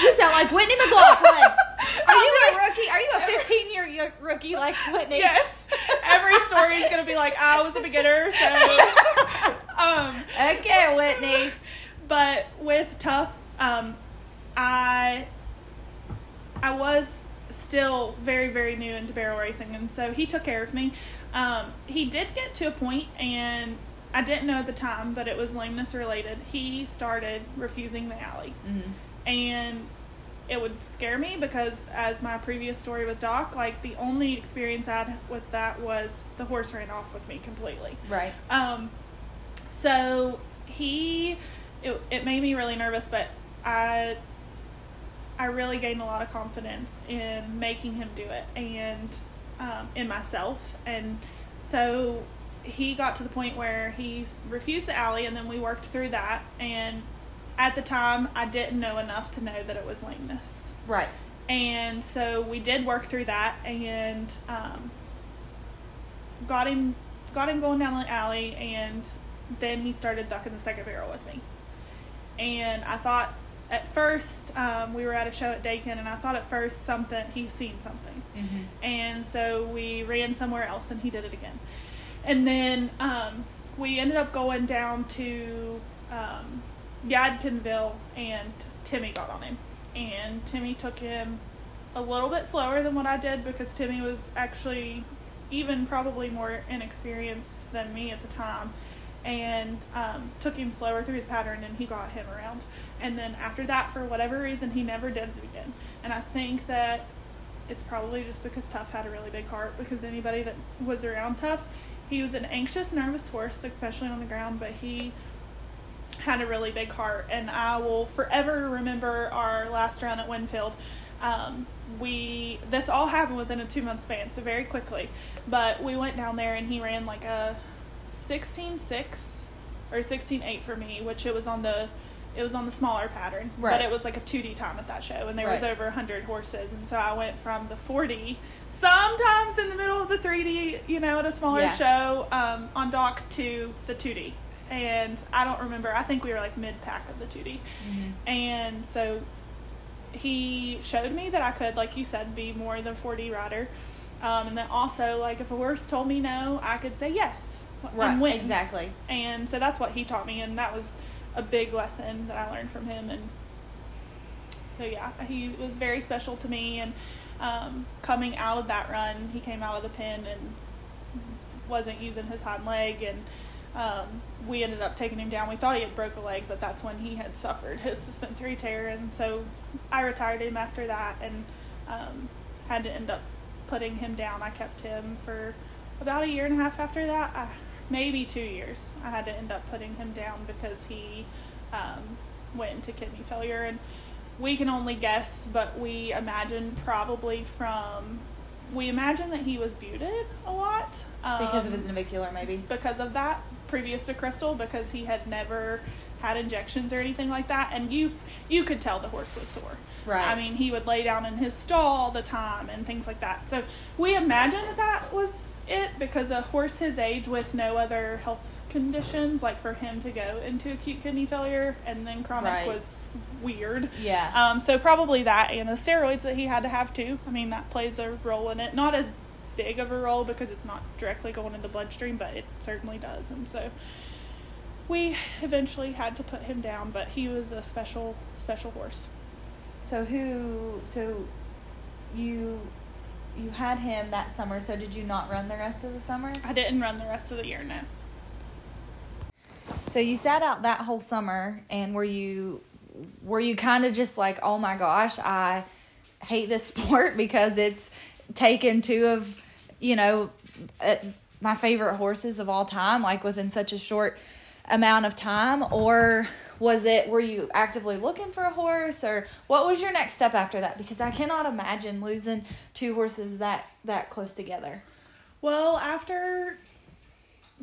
You sound like Whitney McLaughlin. Are you a rookie? Are you a 15 year rookie like Whitney? yes. Every story is going to be like, I was a beginner, so. um, Okay, Whitney. but with tough um i i was still very very new into barrel racing and so he took care of me. Um he did get to a point and i didn't know at the time but it was lameness related. He started refusing the alley. Hmm and it would scare me because as my previous story with doc like the only experience i had with that was the horse ran off with me completely. Right. um, so he it it made me really nervous, but I I really gained a lot of confidence in making him do it and um, in myself. And so he got to the point where he refused the alley, and then we worked through that. And at the time, I didn't know enough to know that it was lameness. Right. And so we did work through that and um, got him got him going down the alley, and then he started ducking the second barrel with me. And I thought at first um, we were at a show at Dakin, and I thought at first something he's seen something, Mm-hmm. and so we ran somewhere else, and he did it again. And then um, we ended up going down to um, Yadkinville, and Timmy got on him, and Timmy took him a little bit slower than what I did because Timmy was actually even probably more inexperienced than me at the time and um, took him slower through the pattern and he got him around. And then after that, for whatever reason, he never did it again. And I think that it's probably just because Tough had a really big heart because anybody that was around Tough, he was an anxious, nervous horse, especially on the ground, but he had a really big heart. And I will forever remember our last run at Winfield. Um, we this all happened within a two month span, so very quickly. But we went down there and he ran like a 16-6 or 16-8 for me, which it was on the it was on the smaller pattern, Right. but it was like a 2D time at that show, and there was Right. over 100 horses, and so I went from the 4D, sometimes in the middle of the 3D, you know, at a smaller Yeah. show um, on Doc to the 2D, and I don't remember. I think we were like mid pack of the 2D, Mm-hmm. and so he showed me that I could, like you said, be more than 4D rider. Um, and then also, like, if a horse told me no, I could say yes Right. and win. Exactly. And so that's what he taught me, and that was a big lesson that I learned from him. And so, yeah, he was very special to me. And um, coming out of that run, he came out of the pen and wasn't using his hind leg. And um, we ended up taking him down. We thought he had broke a leg, but that's when he had suffered his suspensory tear. And so I retired him after that and um, had to end up putting him down. I kept him for about a year and a half after that. I, maybe two years. I had to end up putting him down because he um, went into kidney failure. And we can only guess, but we imagine probably from. We imagine that he was buted a lot um, Because of his navicular, maybe. because of that previous to Crystal because he had never had injections or anything like that and you you could tell the horse was sore. Right. I mean, he would lay down in his stall all the time and things like that. So we imagine that that was it because a horse his age with no other health conditions, like for him to go into acute kidney failure and then chronic Right. was weird. Yeah. Um, so probably that and the steroids that he had to have too. I mean, that plays a role in it. Not as big of a role because it's not directly going in the bloodstream, but it certainly does. And so we eventually had to put him down, but he was a special, special horse. So who? So you you had him that summer. So did you not run the rest of the summer? I didn't run the rest of the year, no. So you sat out that whole summer, and were you were you kind of just like, oh my gosh, I hate this sport because it's taken two of you know uh, my favorite horses of all time, like within such a short amount of time, or was it were you actively looking for a horse or what was your next step after that because i cannot imagine losing two horses that that close together Well, after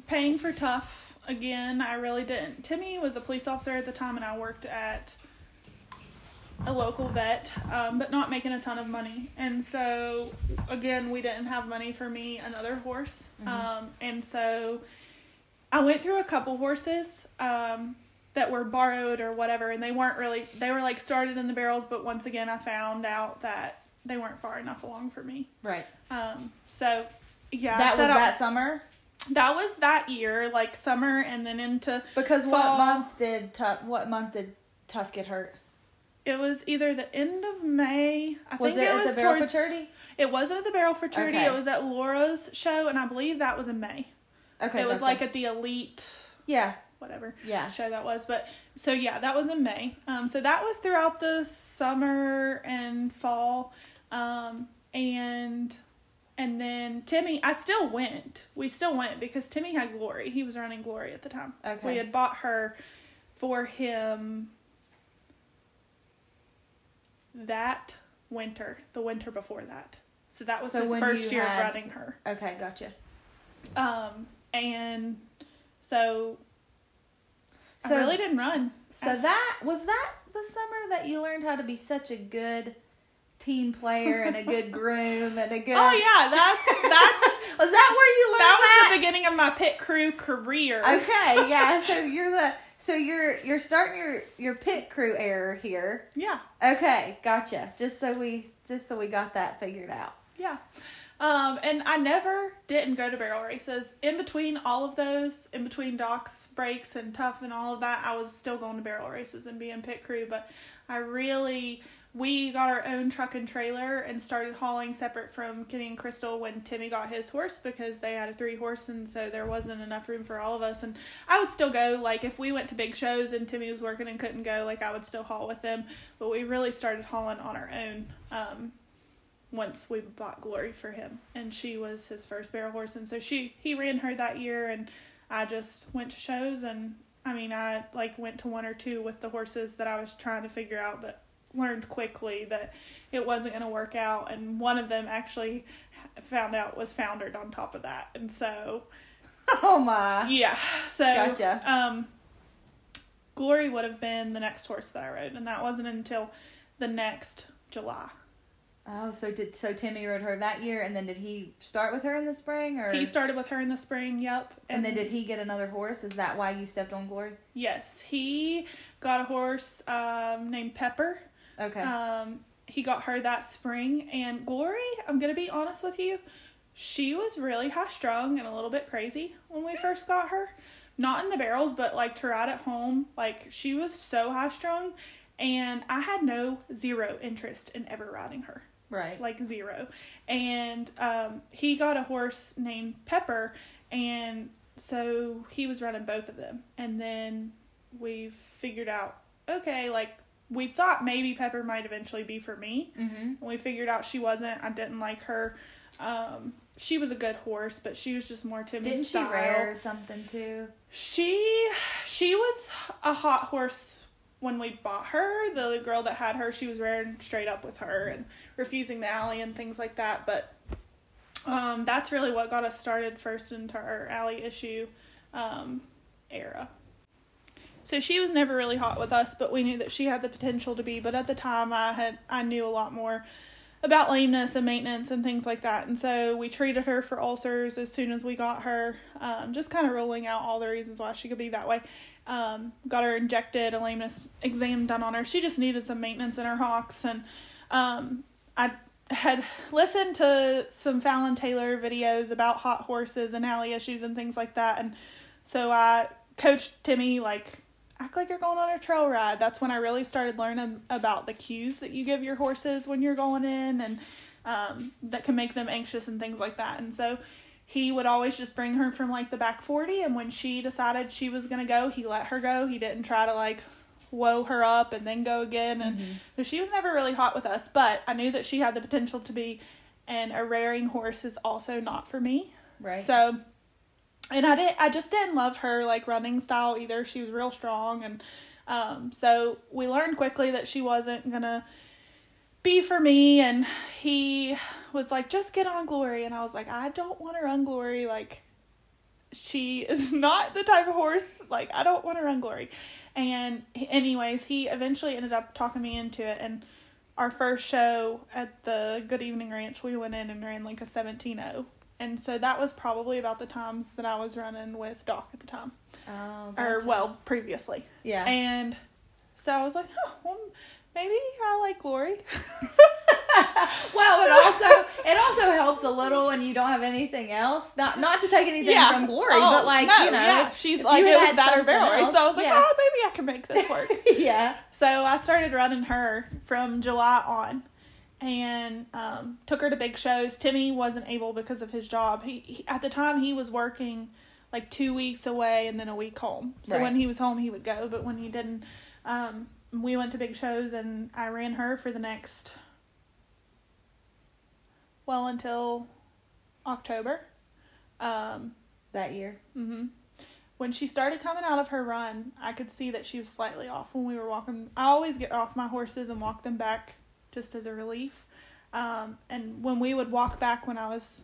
paying for Tough again, I really didn't. Timmy was a police officer at the time, and I worked at a local vet, um, but not making a ton of money. And so, again, we didn't have money for me another horse. Um, and so, I went through a couple horses um, that were borrowed or whatever, and they weren't really, they were like started in the barrels, but once again, I found out that they weren't far enough along for me. right Um, so yeah, that was that summer that was that year, like summer, and then into because what month did tough what month did tough get hurt it was either the end of May. I was think it, it, at was the barrel towards, fraternity It wasn't at the Barrel Fraternity. Okay. It was at Laura's show, and I believe that was in May. okay it was gotcha. like at the Elite, yeah whatever Yeah. show that was. But so yeah, that was in May. Um, so that was throughout the summer and fall, um, and and then Timmy. I still went. We still went because Timmy had Glory. He was running Glory at the time. Okay. We had bought her for him that winter, the winter before that. So that was So his first year had- of running her. Okay, gotcha. Um, and so, So I really didn't run. So that was that the summer that you learned how to be such a good team player and a good groom and a good. Oh yeah, that's that's Was that where you learned that that? was the beginning of my pit crew career. Okay, yeah. So you're the so you're you're starting your your pit crew error here. Yeah, Okay, gotcha. Just so we just so we got that figured out. yeah. Um, and I never didn't go to barrel races. In between all of those, in between Doc's, breaks, and tough, and all of that, I was still going to barrel races and being pit crew. But I really, we got our own truck and trailer and started hauling separate from Kenny and Crystal when Timmy got his horse because they had a three horse, and so there wasn't enough room for all of us. And I would still go, like, if we went to big shows and Timmy was working and couldn't go, like, I would still haul with them. But we really started hauling on our own. Um, once we bought Glory for him, and she was his first barrel horse, and so she he ran her that year, and I just went to shows, and I mean I like went to one or two with the horses that I was trying to figure out, but learned quickly that it wasn't going to work out, and one of them actually found out was foundered on top of that, and so Oh my. yeah, so Gotcha. um, Glory would have been the next horse that I rode, and that wasn't until the next July. Oh, so did so Timmy rode her that year, and then did he start with her in the spring, or He started with her in the spring, yep. and then did he get another horse? Is that why you stepped on Glory? Yes, he got a horse um, named Pepper. Okay. Um, he got her that spring, and Glory, I'm gonna be honest with you, she was really high strung and a little bit crazy when we first got her. Not in the barrels, but like to ride at home, like she was so high strung, and I had no zero interest in ever riding her right. like zero. And um, he got a horse named Pepper, and so he was running both of them. And then we figured out, okay, like we thought maybe Pepper might eventually be for me. mm-hmm. And we figured out she wasn't. I didn't like her. Um, she was a good horse, but she was just more Timmy's Didn't she style. rear something too? She she was a hot horse when we bought her. The girl that had her, she was rearing straight up with her and refusing the alley and things like that. But um, that's really what got us started first into our alley issue um, era. So she was never really hot with us, but we knew that she had the potential to be. But at the time, I had I knew a lot more about lameness and maintenance and things like that. And so we treated her for ulcers as soon as we got her, um, just kind of ruling out all the reasons why she could be that way. Um, got her injected, a lameness exam done on her. She just needed some maintenance in her hocks. And um, I had listened to some Fallon Taylor videos about hot horses and alley issues and things like that. And so I coached Timmy, like, act like you're going on a trail ride. That's when I really started learning about the cues that you give your horses when you're going in and um, that can make them anxious and things like that. And so he would always just bring her from like the back 40. And when she decided she was going to go, he let her go. He didn't try to like whoa her up and then go again. And so she was never really hot with us, but I knew that she had the potential to be. And a rearing horse is also not for me. Right. So, and I did I just didn't love her like running style either. She was real strong and um so we learned quickly that she wasn't going to be for me and he was like just get on Glory and I was like I don't want to run Glory like she is not the type of horse like I don't want to run Glory. And anyways, he eventually ended up talking me into it and our first show at the Good Evening Ranch, we went in and ran like a 17-0. And so that was probably about the times that I was running with Doc at the time. Oh, Or, well, previously. yeah. And so I was like, oh, well, maybe I like Glory. well, it also it also helps a little when you don't have anything else. Not not to take anything from Glory, Oh, but like no, you know, yeah. she's like, it was that or barrel else, So I was like, yeah. oh, maybe I can make this work. yeah. So I started running her from July on and um, took her to big shows. Timmy wasn't able because of his job. He, he at the time he was working like two weeks away and then a week home. So Right. when he was home, he would go. But when he didn't, um, we went to big shows and I ran her for the next well until October. Um, That year. hmm when she started coming out of her run, I could see that she was slightly off when we were walking. I always get off my horses and walk them back just as a relief. Um, and when we would walk back when I was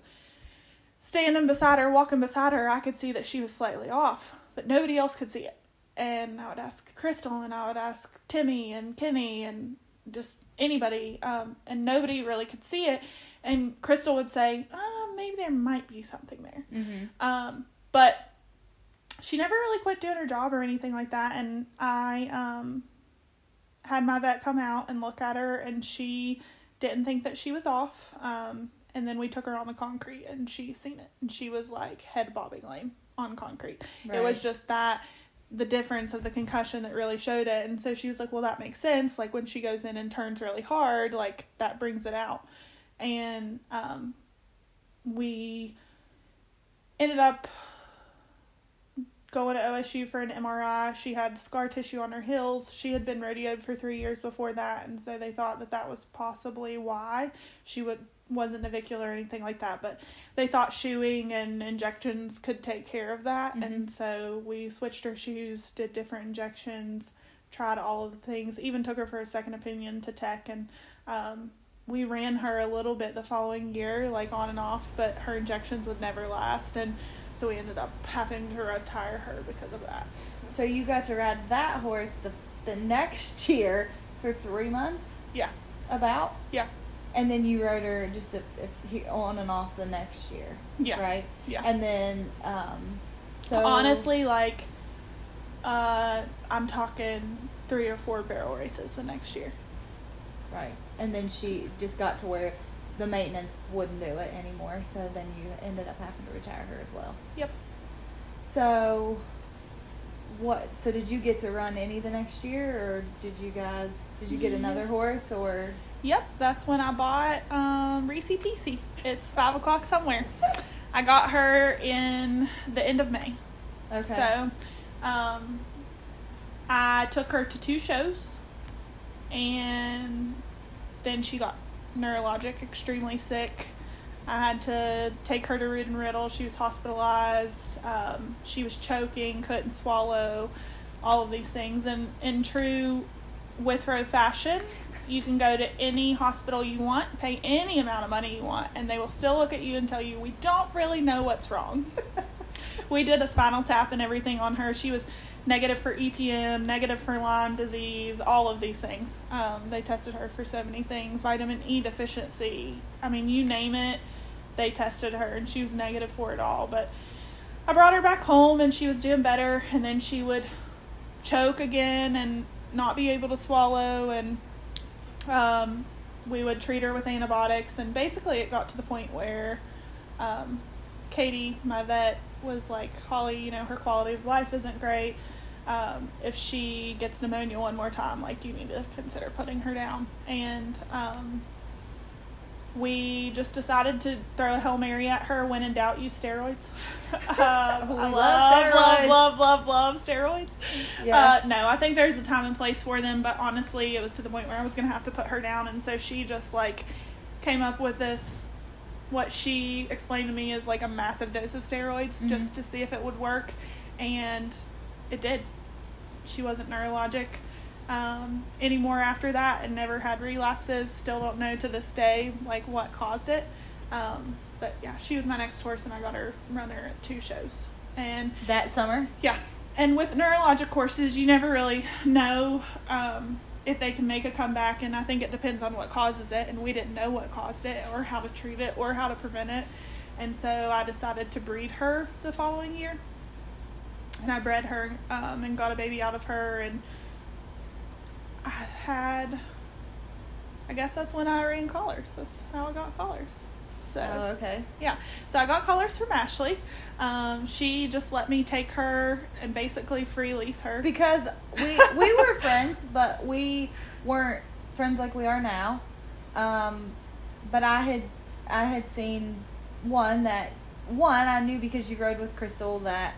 standing beside her, walking beside her, I could see that she was slightly off, but nobody else could see it. And I would ask Crystal and I would ask Timmy and Kenny and just anybody, um, and nobody really could see it. And Crystal would say, uh, maybe there might be something there. Mm-hmm. Um, but she never really quit doing her job or anything like that. And I um, had my vet come out and look at her, and she didn't think that she was off. Um, and then we took her on the concrete, and she seen it, and she was like head bobbing lame on concrete. It was just that the difference of the concussion that really showed it. And so she was like, well, that makes sense. Like when she goes in and turns really hard, like that brings it out. And um, we ended up going to OSU for an MRI. She had scar tissue on her heels. She had been rodeoed for three years before that, and so they thought that that was possibly why she would wasn't navicular or anything like that. But they thought shoeing and injections could take care of that, and so we switched her shoes, did different injections, tried all of the things, even took her for a second opinion to tech, and um, we ran her a little bit the following year, like on and off, but her injections would never last, and so we ended up having to retire her because of that. So you got to ride that horse the the next year for three months, Yeah, about, yeah, and then you rode her just a, he- on and off the next year, yeah, right? yeah. And then, um, so Honestly, like, uh, I'm talking three or four barrel races the next year. right? And then she just got to where the maintenance wouldn't do it anymore, so then you ended up having to retire her as well. Yep. So, what? So did you get to run any the next year, or did you guys? Did you get another horse, or? Yep, that's when I bought um, Reese Peasy. It's five o'clock somewhere. I got her in the end of May. Okay. So, um, I took her to two shows, and then she got neurologic, extremely sick. I had to take her to Rood and Riddle. She was hospitalized. Um, she was choking, couldn't swallow, all of these things. And in true Withrow fashion, you can go to any hospital you want, pay any amount of money you want, and they will still look at you and tell you, we don't really know what's wrong. we did a spinal tap and everything on her. She was negative for EPM, negative for Lyme disease, all of these things. Um, they tested her for so many things, vitamin E deficiency. I mean, you name it, they tested her, and she was negative for it all. But I brought her back home, and she was doing better. And then she would choke again and not be able to swallow, and um, we would treat her with antibiotics. And basically, it got to the point where um, Katie, my vet, was like, Holly, you know, her quality of life isn't great. Um, if she gets pneumonia one more time, like, you need to consider putting her down. And um, we just decided to throw a Hail Mary at her. When in doubt, use steroids. um, I love, love love, steroids. love, love, love steroids. Yes. Uh, no, I think there's a time and place for them, but honestly, it was to the point where I was going to have to put her down, and so she just like came up with this. What she explained to me is like a massive dose of steroids just to see if it would work, and it did. She wasn't neurologic um, anymore after that, and never had relapses. Still don't know to this day like what caused it. Um, but yeah, she was my next horse, and I got her run her at two shows, and that summer. yeah, and with neurologic courses, you never really know um, if they can make a comeback, and I think it depends on what causes it. And we didn't know what caused it, or how to treat it, or how to prevent it. And so I decided to breed her the following year, and I bred her um, and got a baby out of her, and I had. I guess that's when I ran collars. That's how I got collars. So Oh, okay. yeah. So I got colors from Ashley. Um, she just let me take her and basically free lease her. Because we we were friends, but we weren't friends like we are now. Um, but I had I had seen one that one I knew because you rode with Crystal that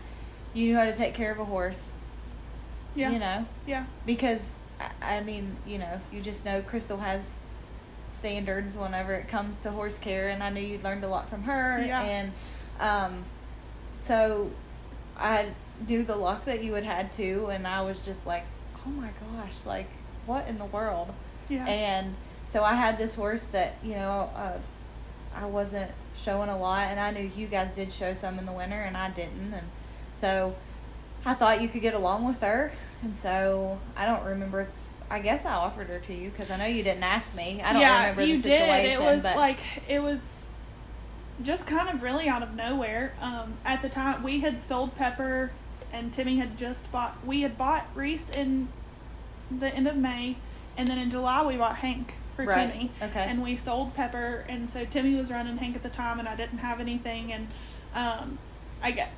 you knew how to take care of a horse. yeah. You know, Yeah. because I- mean, you know, you just know Crystal has standards whenever it comes to horse care, and I knew you'd learned a lot from her, Yeah. and um, so I knew the luck that you had had too, and I was just like, oh my gosh, like what in the world? Yeah. And so I had this horse that you know uh, I wasn't showing a lot, and I knew you guys did show some in the winter, and I didn't, and so I thought you could get along with her, and so I don't remember. If, I guess I offered her to you because I know you didn't ask me. I don't yeah, remember you the situation. did. It was but like it was just kind of really out of nowhere. Um, at the time, we had sold Pepper, and Timmy had just bought. We had bought Reese in the end of May, and then in July we bought Hank for Right, Timmy. okay. And we sold Pepper, and so Timmy was running Hank at the time, and I didn't have anything, and um, I get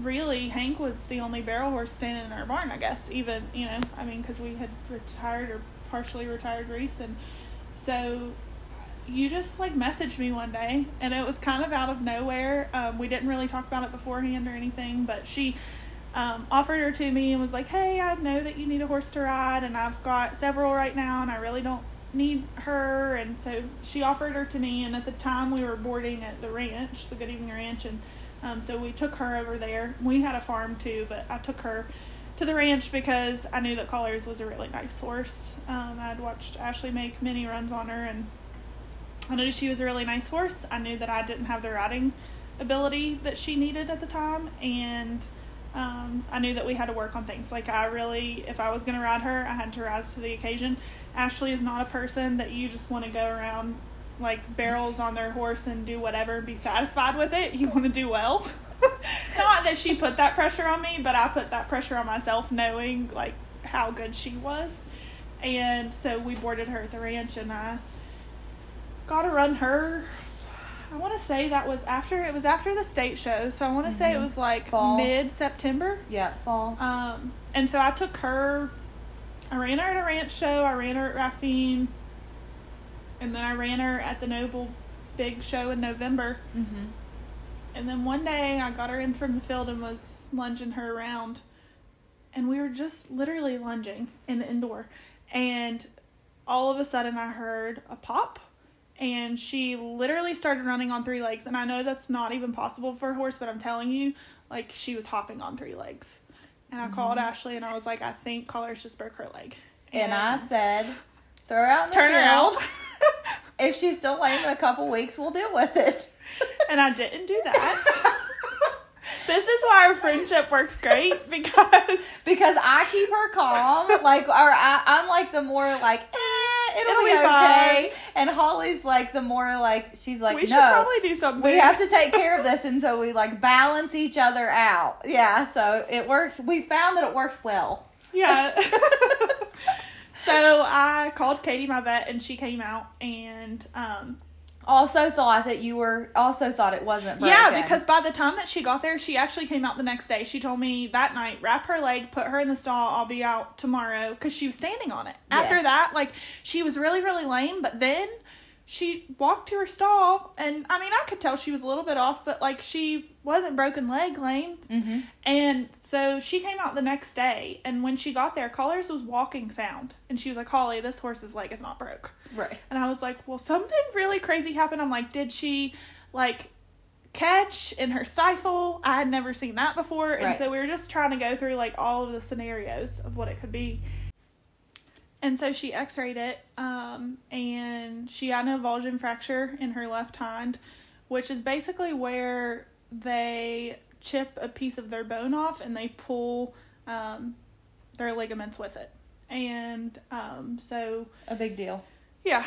really Hank was the only barrel horse standing in our barn. I guess even you know I mean because we had retired or partially retired Reese, and so you just like messaged me one day and it was kind of out of nowhere um, we didn't really talk about it beforehand or anything but she um, offered her to me and was like hey i know that you need a horse to ride and i've got several right now and i really don't need her and so she offered her to me and at the time we were boarding at the ranch the good evening ranch and um, so we took her over there we had a farm too but i took her to the ranch because i knew that collars was a really nice horse um, i'd watched ashley make many runs on her and I knew she was a really nice horse. I knew that I didn't have the riding ability that she needed at the time, and um, I knew that we had to work on things. Like I really, if I was going to ride her, I had to rise to the occasion. Ashley is not a person that you just want to go around like barrels on their horse and do whatever, be satisfied with it. You want to do well. not that she put that pressure on me, but I put that pressure on myself, knowing like how good she was. And so we boarded her at the ranch, and I got to run her. I want to say that was after it was after the state show, so I want to say it Mhm. was like mid September. yeah, fall. Um, and so I took her. I ran her at a ranch show. I ran her at Raffine, and then I ran her at the Noble Big Show in November. mm-hmm. And then one day I got her in from the field and was lunging her around. And we were just literally lunging in the indoor. And all of a sudden I heard a pop. And she literally started running on three legs. And I know that's not even possible for a horse, but I'm telling you, like she was hopping on three legs. And I called Ashley and I was like, I think Collars just broke her leg. And I said, throw her out in the turn her out. if she's still lame in a couple weeks, we'll deal with it. and I didn't do that. this is why our friendship works great because because I keep her calm, like, or I, I'm like the more like, eh, it'll, It'll be, be okay. And Holly's like the more like, she's like, we should probably do something. we have to take care of this, and so we like balance each other out. Yeah, so it works. We found that it works well. Yeah. so I called Katie, my vet, and she came out and um Also thought that you were. Also thought it wasn't. yeah, because by the time that she got there, she actually came out the next day. She told me that night, wrap her leg, put her in the stall. I'll be out tomorrow because she was standing on it. After that, like she was really really lame, but then she walked to her stall, and I mean I could tell she was a little bit off, but like she wasn't broken leg lame. Mhm. And so she came out the next day, and when she got there, Collars was walking sound, and she was like, "Holly, this horse's leg is not broke." right. And I was like, well, something really crazy happened. I'm like, did she like catch in her stifle? I had never seen that before. And Right. so we were just trying to go through like all of the scenarios of what it could be. And so she x rayed it, um, and she had an avulsion fracture in her left hind, which is basically where they chip a piece of their bone off and they pull um, their ligaments with it. And um, so A big deal. yeah,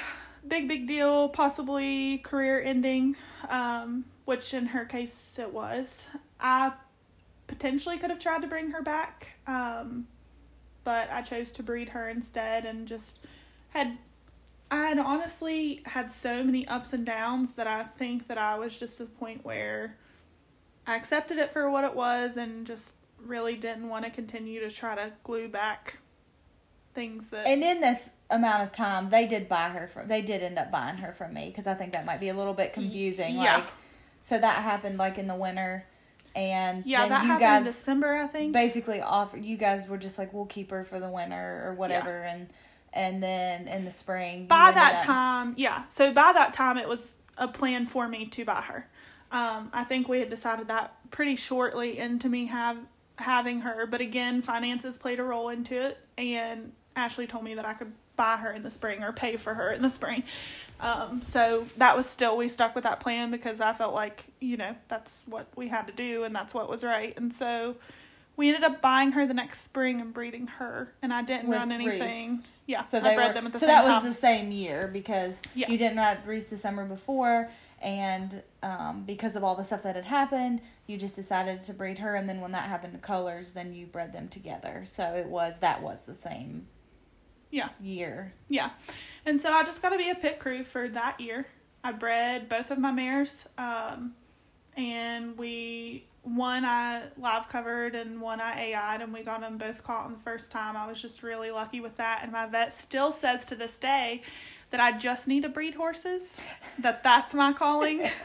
big big deal, possibly career ending, um, which in her case it was. I potentially could have tried to bring her back, um, but I chose to breed her instead and just had. I had honestly had so many ups and downs that I think that I was just to the point where I accepted it for what it was and just really didn't want to continue to try to glue back things that And in this amount of time, they did buy her from. They did end up buying her from me because I think that might be a little bit confusing. Yeah. Like, so that happened like in the winter, and yeah then that you happened in guys December I think basically offered. You guys were just like, we'll keep her for the winter or whatever, and and then in the spring. by that up- time, yeah. So by that time, it was a plan for me to buy her. Um, I think we had decided that pretty shortly into me have having her, but again, finances played a role into it, and Ashley told me that I could buy her in the spring or pay for her in the spring. Um, so that was still we stuck with that plan because I felt like you know that's what we had to do and that's what was right, and so we ended up buying her the next spring and breeding her, and I didn't With run anything. Reese. Yeah, So I they bred were. them at the so same that time. was the same year because Yeah. you didn't ride Reese the summer before, and um, because of all the stuff that had happened, you just decided to breed her, and then when that happened to Colors, then you bred them together. So it was that was the same yeah. year. Yeah. And so I just got to be a pit crew for that year. I bred both of my mares. Um, and we, one I live covered and one I AI'd, and we got them both caught on the first time. I was just really lucky with that. And my vet still says to this day that I just need to breed horses, that that's my calling.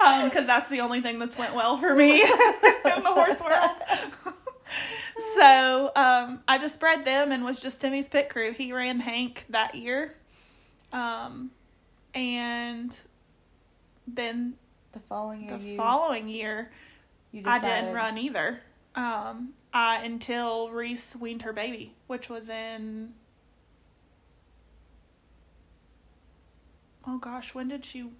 Because that's the only thing that's went well for me in the horse world. So um, I just bred them and was just Timmy's pit crew. He ran Hank that year. Um, and then The following year, the you, following year, you I didn't run either. Um, I until Reese weaned her baby, which was in. Oh gosh, when did she?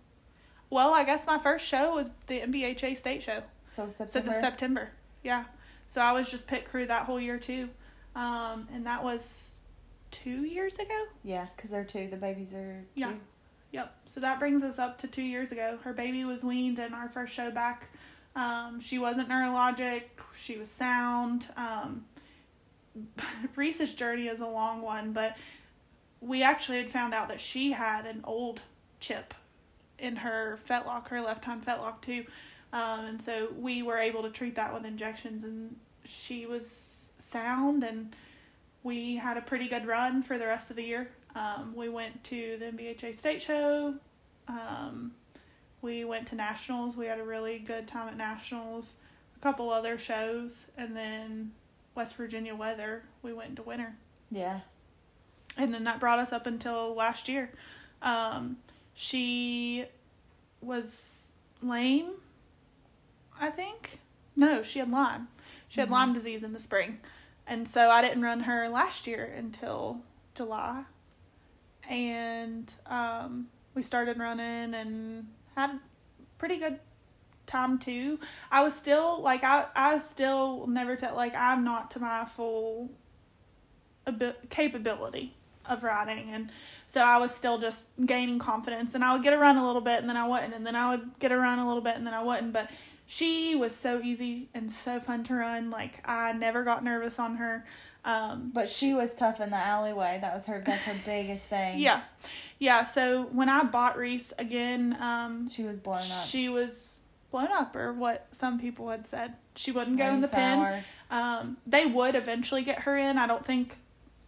Well, I guess my first show was the NBHA state show. So So the September, yeah. So I was just pit crew that whole year too, um, and that was two years ago. yeah, because they're two. The babies are two. Yeah. Yep. So that brings us up to two years ago. Her baby was weaned in our first show back. Um, she wasn't neurologic. She was sound. Um, Reese's journey is a long one, but we actually had found out that she had an old chip in her fetlock, her left hind fetlock too. Um, and so we were able to treat that with injections, and she was sound, and we had a pretty good run for the rest of the year. Um, we went to the NBHA state show. Um, we went to nationals. We had a really good time at nationals. A couple other shows, and then West Virginia weather. We went into winter, Yeah. and then that brought us up until last year. Um, she was lame. I think? No, she had Lyme. She had Mhm. Lyme disease in the spring, and so I didn't run her last year until July, and um, we started running and had pretty good time too. I was still like I I still never tell like I'm not to my full abi- capability of riding. And so I was still just gaining confidence. And I would get a run a little bit and then I wouldn't. And then I would get a run a little bit and then I wouldn't. But she was so easy and so fun to run like I never got nervous on her um But she was tough in the alleyway. That was her. That's her biggest thing. yeah yeah so when I bought Reese again um She was blown up. she was blown up or what some people had said she wouldn't go in Rain the pen um, they would eventually get her in. I don't think,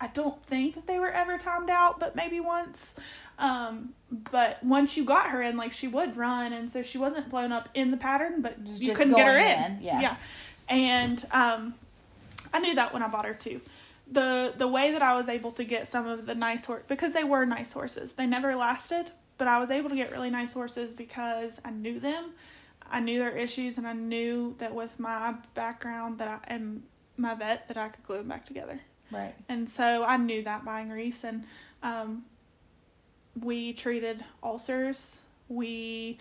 I don't think that they were ever timed out, but maybe once. Um, but once you got her in, like she would run, and so she wasn't blown up in the pattern, but Just you couldn't get her in. in, yeah. yeah. And um, I knew that when I bought her too. The the way that I was able to get some of the nice horse because they were nice horses. They never lasted, but I was able to get really nice horses because I knew them. I knew their issues, and I knew that with my background that I and my vet that I could glue them back together. Right. And so I knew that buying Reese, and um, we treated ulcers. We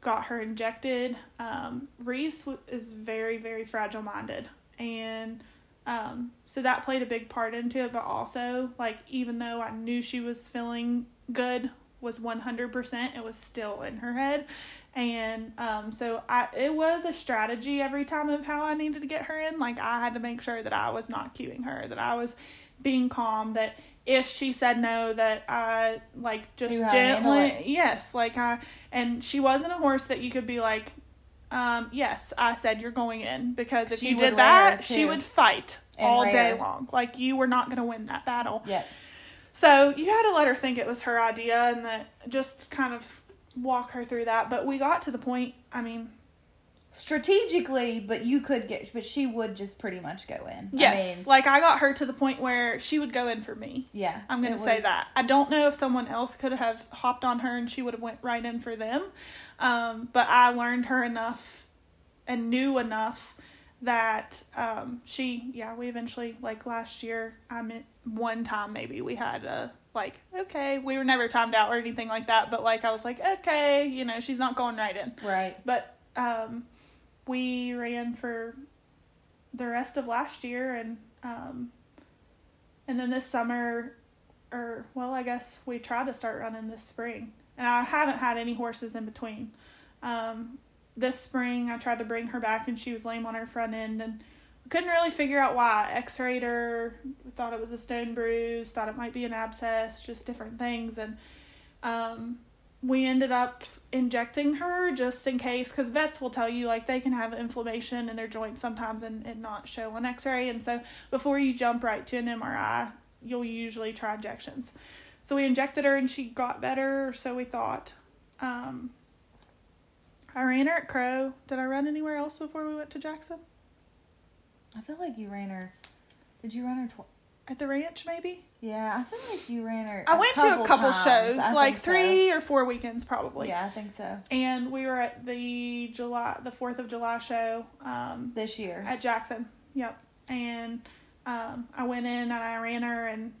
got her injected. Um, Reese is very, very fragile minded, and um, so that played a big part into it. But also, like even though I knew she was feeling good, was one hundred percent, it was still in her head. And um, so I, it was a strategy every time of how I needed to get her in. Like I had to make sure that I was not cueing her, that I was being calm, that if she said no, that I like just Knew how to handle gently, yes, like I, and she wasn't a horse that you could be like, um, yes, I said you're going in because if She you did that, she would fight And all day rear. long. Like you were not going to win that battle. Yep. So you had to let her think it was her idea and that just kind of walk her through that. But we got to the point, I mean, Strategically, but you could get, but she would just pretty much go in. yes, I mean, like I got her to the point where she would go in for me. yeah. I'm gonna say was- that. I don't know if someone else could have hopped on her and she would have went right in for them. Um, but I learned her enough and knew enough that um, she, yeah, we eventually, like last year, I mean, one time maybe we had a, like, okay, we were never timed out or anything like that, but like, I was like, okay, you know, she's not going right in. Right. But um, we ran for the rest of last year and, um, and then this summer, or, well, I guess we tried to start running this spring. And I haven't had any horses in between. Um, this spring I tried to bring her back and she was lame on her front end and couldn't really figure out why. X-rayed her, thought it was a stone bruise, thought it might be an abscess, just different things and um, we ended up injecting her just in case because vets will tell you like they can have inflammation in their joints sometimes and, and not show on x-ray and so before you jump right to an mri you'll usually try injections so we injected her and she got better so we thought um, I ran her at Crow. Did I run anywhere else before we went to Jackson? I feel like you ran her. Did you run her? Tw- At the ranch, maybe? yeah, I feel like you ran her. I went to a couple times. shows, I like think so. three or four weekends probably. Yeah, I think so. And we were at the July, the Fourth of July show um, This year. at Jackson. Yep. And um, I went in and I ran her, and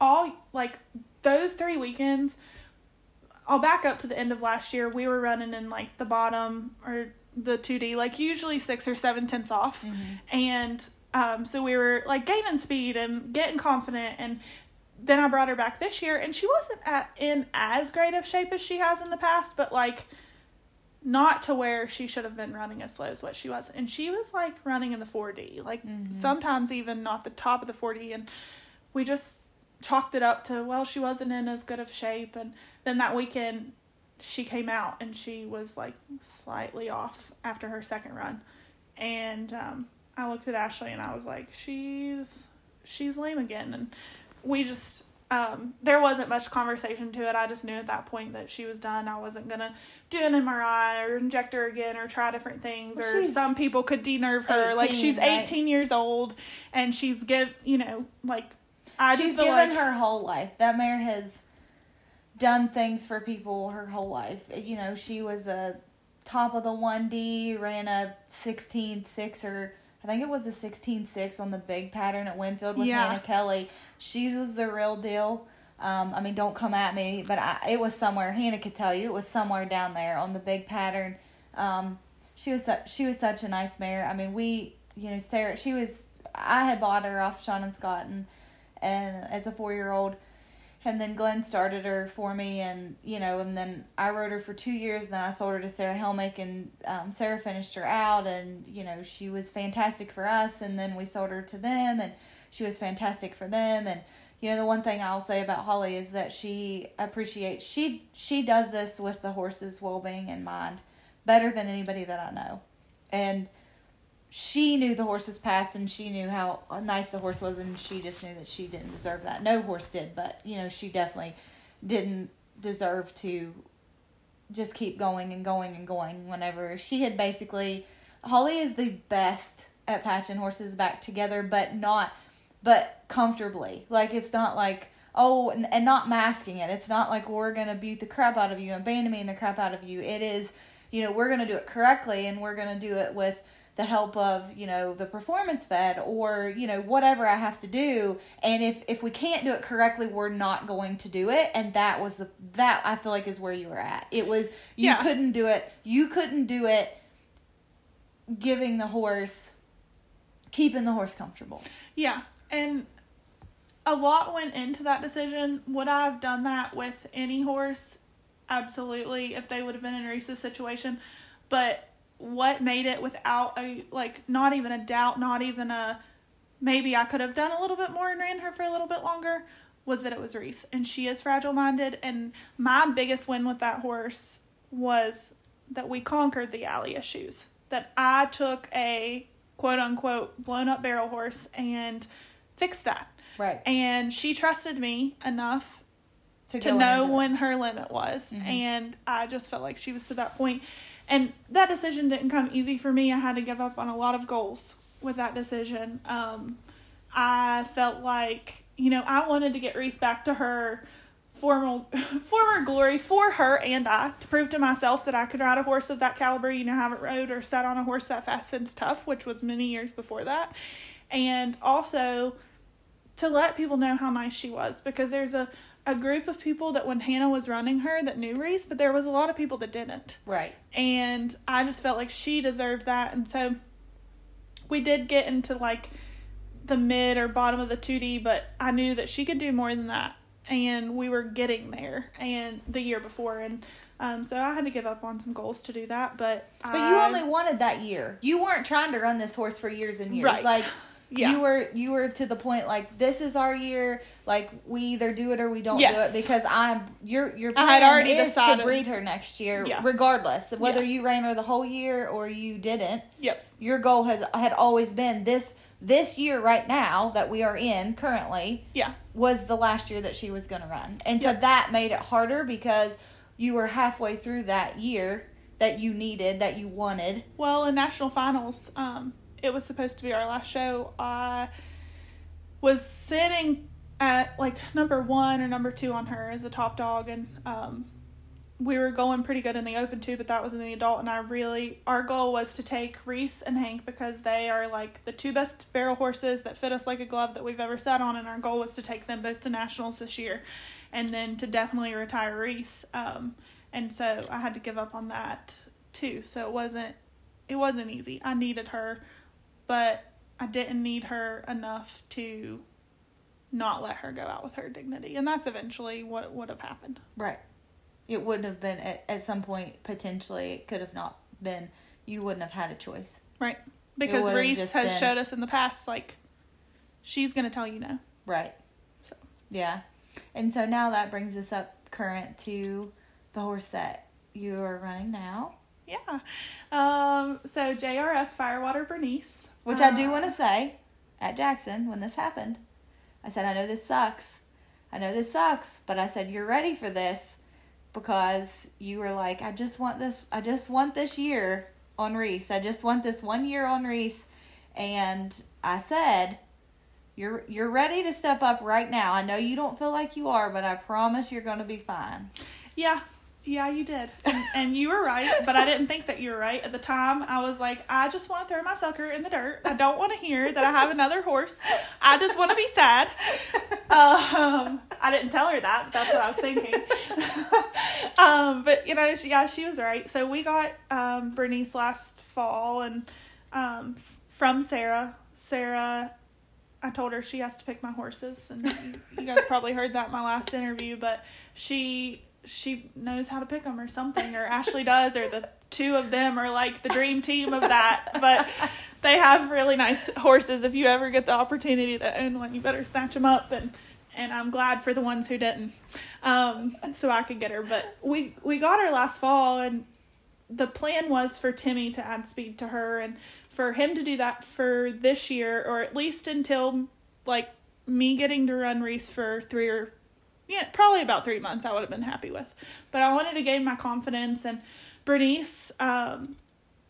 all like those three weekends. I'll back up to the end of last year. We were running in like the bottom or the 2D, like usually six or seven tenths off. Mm-hmm. And um, so we were like gaining speed and getting confident. And then I brought her back this year, and she wasn't at, in as great of shape as she has in the past, but like not to where she should have been running as slow as what she was. And she was like running in the 4D, like sometimes even not the top of the 4D. And we just chalked it up to, well, she wasn't in as good of shape. And then that weekend, she came out and she was like slightly off after her second run. And um, I looked at Ashley and I was like, she's she's lame again. And we just um, there wasn't much conversation to it. I just knew at that point that she was done. I wasn't gonna do an MRI or inject her again or try different things. Well, or some people could denerve her. like 18, she's right? 18 years old and she's give you know like I She's just feel given like her whole life. That mare has done things for people her whole life. You know, she was a top of the 1D, ran a 16.6 or I think it was a 16.6 on the big pattern at Winfield with Yeah. Hannah Kelly. She was the real deal. Um, I mean, don't come at me, but I, it was somewhere. Hannah could tell you it was somewhere down there on the big pattern. Um, she was su- she was such a nice mare. I mean, we you know Sarah. She was I had bought her off Sean and Scott and and as a four year old, and then Glenn started her for me, and you know, and then I rode her for two years. Then I sold her to Sarah Helmick, and um, Sarah finished her out, and you know, she was fantastic for us. And then we sold her to them, and she was fantastic for them. And you know, the one thing I'll say about Holly is that she appreciates she she does this with the horse's well being in mind better than anybody that I know, and she knew the horse's past and she knew how nice the horse was and she just knew that she didn't deserve that. No horse did, but you know, she definitely didn't deserve to just keep going and going and going whenever she had basically Holly is the best at patching horses back together but not but comfortably. Like it's not like oh and, and not masking it. It's not like we're gonna beat the crap out of you and abandon the crap out of you. It is, you know, we're gonna do it correctly and we're gonna do it with the help of you know the performance vet or you know whatever i have to do and if if we can't do it correctly we're not going to do it and that was the that i feel like is where you were at it was you Yeah. couldn't do it you couldn't do it giving the horse keeping the horse comfortable Yeah, and a lot went into that decision. Would I have done that with any horse? Absolutely, if they would have been in Reese's situation. But what made it without a like not even a doubt, not even a maybe I could have done a little bit more and ran her for a little bit longer was that it was Reese and she is fragile minded and my biggest win with that horse was that we conquered the alley issues. That I took a quote unquote blown up barrel horse and fixed that. right And she trusted me enough to go know when her limit was. Mhm. And I just felt like she was to that point. And that decision didn't come easy for me. I had to give up on a lot of goals with that decision. Um, I felt like, you know, I wanted to get Reese back to her formal former glory for her and I to prove to myself that I could ride a horse of that caliber. You know, haven't rode or sat on a horse that fast since tough, which was many years before that, and also to let people know how nice she was because there's a a group of people that when Hannah was running her that knew Reese, but there was a lot of people that didn't. Right. And I just felt like she deserved that. And so we did get into like the mid or bottom of the 2D, but I knew that she could do more than that. And we were getting there and the year before. And um, so I had to give up on some goals to do that. But But you only wanted that year. You weren't trying to run this horse for years and years. Right. Like Yeah. you were you were to the point like this is our year. Like we either do it or we don't Yes. do it because I'm your your I plan had already is decided. to breed her next year, Yeah. regardless of whether Yeah. you ran her the whole year or you didn't. Yep. Your goal had had always been this this year right now that we are in currently Yeah. was the last year that she was going to run. And so Yep. that made it harder because you were halfway through that year that you needed, that you wanted. Well, in national finals, um, it was supposed to be our last show. I was sitting at like number one or number two on her as a top dog, and um, we were going pretty good in the open too, but that was in the adult. And I really, our goal was to take Reese and Hank because they are like the two best barrel horses that fit us like a glove that we've ever sat on, and our goal was to take them both to nationals this year, and then to definitely retire Reese. Um, and so I had to give up on that too. So it wasn't it wasn't easy. I needed her, but I didn't need her enough to not let her go out with her dignity. And that's eventually what would have happened. Right. It wouldn't have been at, at some point potentially it could have not been you wouldn't have had a choice. Right. Because Reese has been- showed us in the past like she's gonna tell you no. Right. So. Yeah. And so now that brings us up current to the horse that you are running now, Yeah. Um so JRF Firewater Bernice. Which I do Uh, want to say at Jackson when this happened. I said I know this sucks. I know this sucks, but I said you're ready for this because you were like I just want this I just want this year on Reese. I just want this one year on Reese and I said you're you're ready to step up right now. I know you don't feel like you are, but I promise you're going to be fine. Yeah, yeah, you did, and, and you were right. But I didn't think that you were right at the time. I was like, I just want to throw my sucker in the dirt. I don't want to hear that I have another horse. I just want to be sad. Um, I didn't tell her that. That's what I was thinking. um, but you know, she, yeah, she was right. So we got um, Bernice last fall, and um, from Sarah. Sarah I told her she has to pick my horses, and you guys probably heard that in my last interview. But she she knows how to pick them or something, or Ashley does, or the two of them are like the dream team of that. But they have really nice horses. If you ever get the opportunity to own one, you better snatch them up. And and I'm glad for the ones who didn't, um, so I could get her. But we we got her last fall, and the plan was for Timmy to add speed to her and for him to do that for this year or at least until like me getting to run Reese for three or yeah, probably about three months I would have been happy with. But I wanted to gain my confidence and Bernice um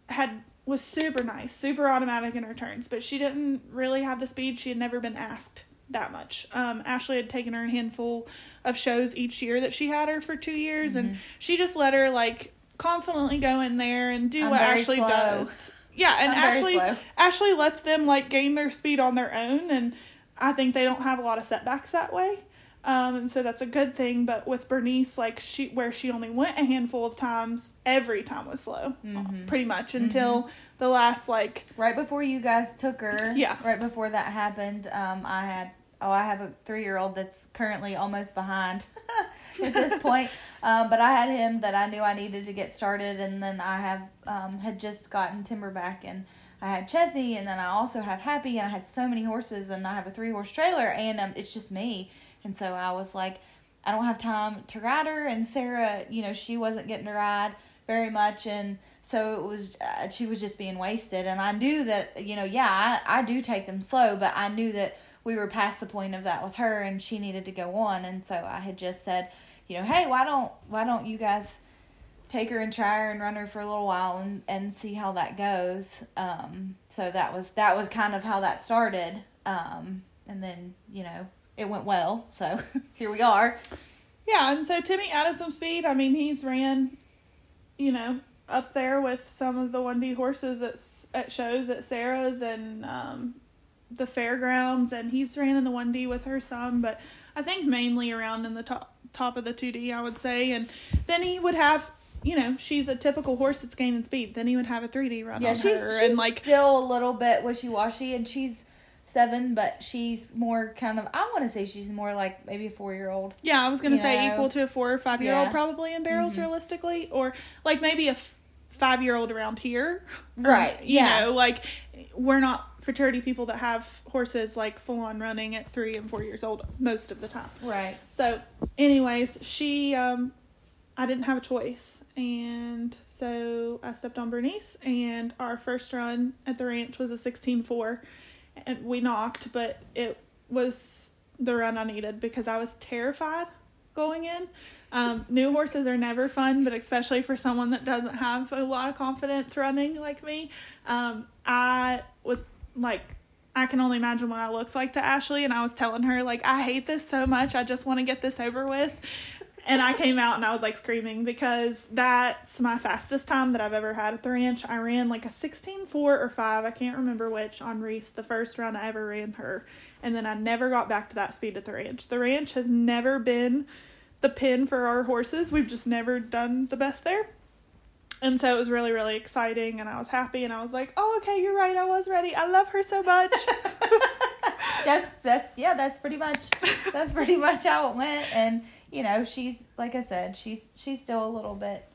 had was super nice, super automatic in her turns, but she didn't really have the speed. She had never been asked that much. Um, Ashley had taken her a handful of shows each year that she had her for two years, and she just let her like confidently go in there and do I'm what Ashley slow. does. Yeah, and I'm Ashley. Ashley lets them like gain their speed on their own, and I think they don't have a lot of setbacks that way. Um, and so that's a good thing. But with Bernice, like she, where she only went a handful of times, every time was slow, Mm-hmm. pretty much until the last like Right before you guys took her, Yeah. Right before that happened, um, I had oh, I have a three year old that's currently almost behind at this point. Um, but I had him that I knew I needed to get started, and then I have um, had just gotten Timber back and I had Chesney, and then I also have Happy, and I had so many horses, and I have a three horse trailer, and um, it's just me, and so I was like, I don't have time to ride her, and Sarah, you know, she wasn't getting to ride very much, and so it was uh, she was just being wasted, and I knew that you know, yeah, I, I do take them slow, but I knew that we were past the point of that with her, and she needed to go on, and so I had just said, you know, hey, why don't why don't you guys take her and try her and run her for a little while and and see how that goes. Um, so that was that was kind of how that started. Um, and then you know it went well. So here we are. Yeah, and so Timmy added some speed. I mean, he's ran, you know, up there with some of the 1D horses at, at shows at Sarah's and um, the fairgrounds, and he's ran in the 1D with her some, but I think mainly around in the top top of the 2D, I would say. And then he would have, you know, she's a typical horse that's gaining speed. Then he would have a 3D run Yeah, on she's, her, she's and like still a little bit wishy washy, and she's seven, but she's more kind of. I want to say she's more like maybe a four year old. Yeah, I was gonna say know. equal to a four or five year old probably in barrels Mhm. realistically, or like maybe a f- five year old around here, Right, You yeah. know, like we're not futurity people that have horses like full on running at three and four years old most of the time. Right. So, anyways, she, um, I didn't have a choice, and so I stepped on Bernice, and our first run at the ranch was a sixteen four, and we knocked, but it was the run I needed because I was terrified going in. Um, new horses are never fun, but especially for someone that doesn't have a lot of confidence running like me, um, I was like I can only imagine what I looked like to Ashley, and I was telling her like I hate this so much. I just want to get this over with. And I came out and I was like screaming because that's my fastest time that I've ever had at the ranch. I ran like a 16 4 or 5, I can't remember which, on Reese, the first run I ever ran her. And then I never got back to that speed at the ranch. The ranch has never been the pin for our horses. We've just never done the best there. And so it was really, really exciting, and I was happy, and I was like, "Oh, okay, you're right. I was ready. I love her so much." That's that's yeah. That's pretty much that's pretty much how it went. And you know, she's like I said, she's she's still a little bit.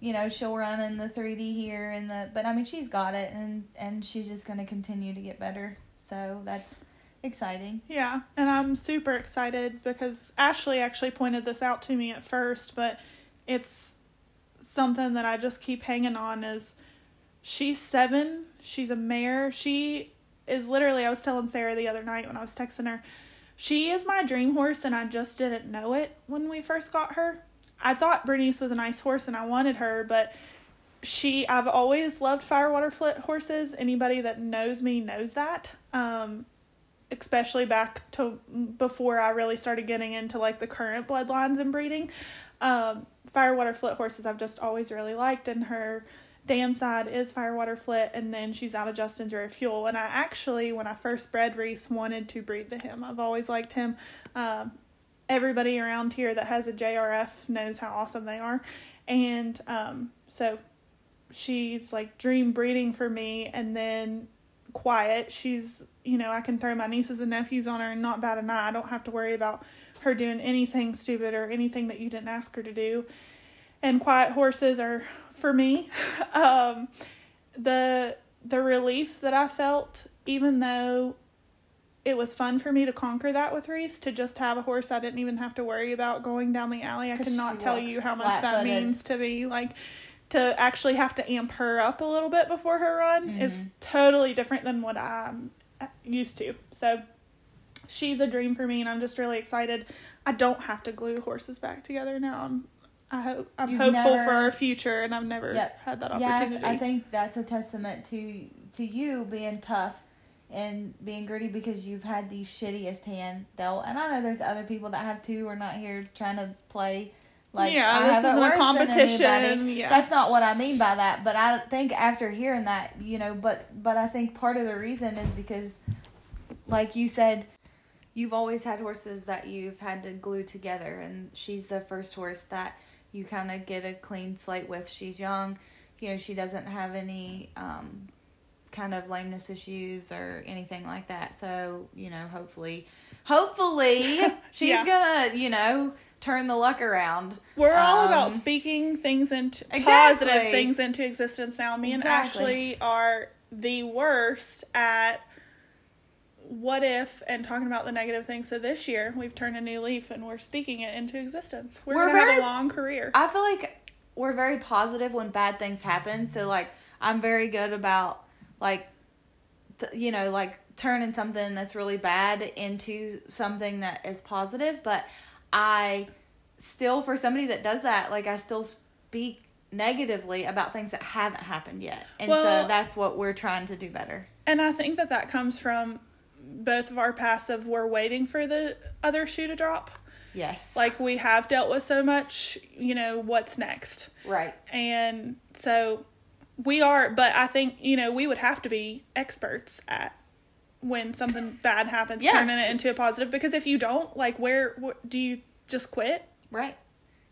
You know, she'll run in the 3D here and the, but I mean, she's got it, and and she's just gonna continue to get better. So that's exciting. Yeah, and I'm super excited because Ashley actually pointed this out to me at first, but it's something that I just keep hanging on is she's 7, she's a mare. She is literally I was telling Sarah the other night when I was texting her, she is my dream horse and I just didn't know it when we first got her. I thought Bernice was a nice horse and I wanted her, but she I've always loved firewater flit horses. Anybody that knows me knows that. Um especially back to before I really started getting into like the current bloodlines and breeding. Um, firewater flit horses I've just always really liked, and her dam side is firewater flit, and then she's out of Justin's Rare Fuel. And I actually, when I first bred Reese, wanted to breed to him. I've always liked him. Um, everybody around here that has a JRF knows how awesome they are, and um, so she's like dream breeding for me, and then quiet. She's, you know, I can throw my nieces and nephews on her and not bat an eye. I don't have to worry about her doing anything stupid or anything that you didn't ask her to do. And quiet horses are for me. um, the the relief that I felt, even though it was fun for me to conquer that with Reese, to just have a horse I didn't even have to worry about going down the alley. I cannot tell you how much that means to me. Like to actually have to amp her up a little bit before her run is Mhm. totally different than what I'm used to. So she's a dream for me, and I'm just really excited. I don't have to glue horses back together now. I'm, I hope I'm You've hopeful never- for our future, and I've never Yep. had that Yeah, opportunity. I, I think that's a testament to to you being tough and being gritty because you've had the shittiest hand dealt. And I know there's other people that have too. We're not here trying to play like Yeah, I this isn't a competition, yeah. That's not what I mean by that. But I think after hearing that, you know, but but I think part of the reason is because, like you said. You've always had horses that you've had to glue together, and she's the first horse that you kind of get a clean slate with. She's young, you know, she doesn't have any um, kind of lameness issues or anything like that. So, you know, hopefully, hopefully she's Yeah. gonna, you know, turn the luck around. We're all Um, about speaking things into Exactly. positive things into existence now. Me and Ashley are the worst at what if and talking about the negative things. So this year we've turned a new leaf and we're speaking it into existence. We're, We're gonna have a long career. I feel like we're very positive when bad things happen. So like I'm very good about like t- you know like turning something that's really bad into something that is positive, but I still for somebody that does that like I still speak negatively about things that haven't happened yet. And Well- so that's what we're trying to do better. And I think that that comes from both of our passive. We're waiting for the other shoe to drop. Yes. Like we have dealt with so much, you know, what's next? right. And so we are, but I think, you know, we would have to be experts at when something bad happens, Yeah. turning it into a positive. Because if you don't, like, where, wh- do you just quit? Right.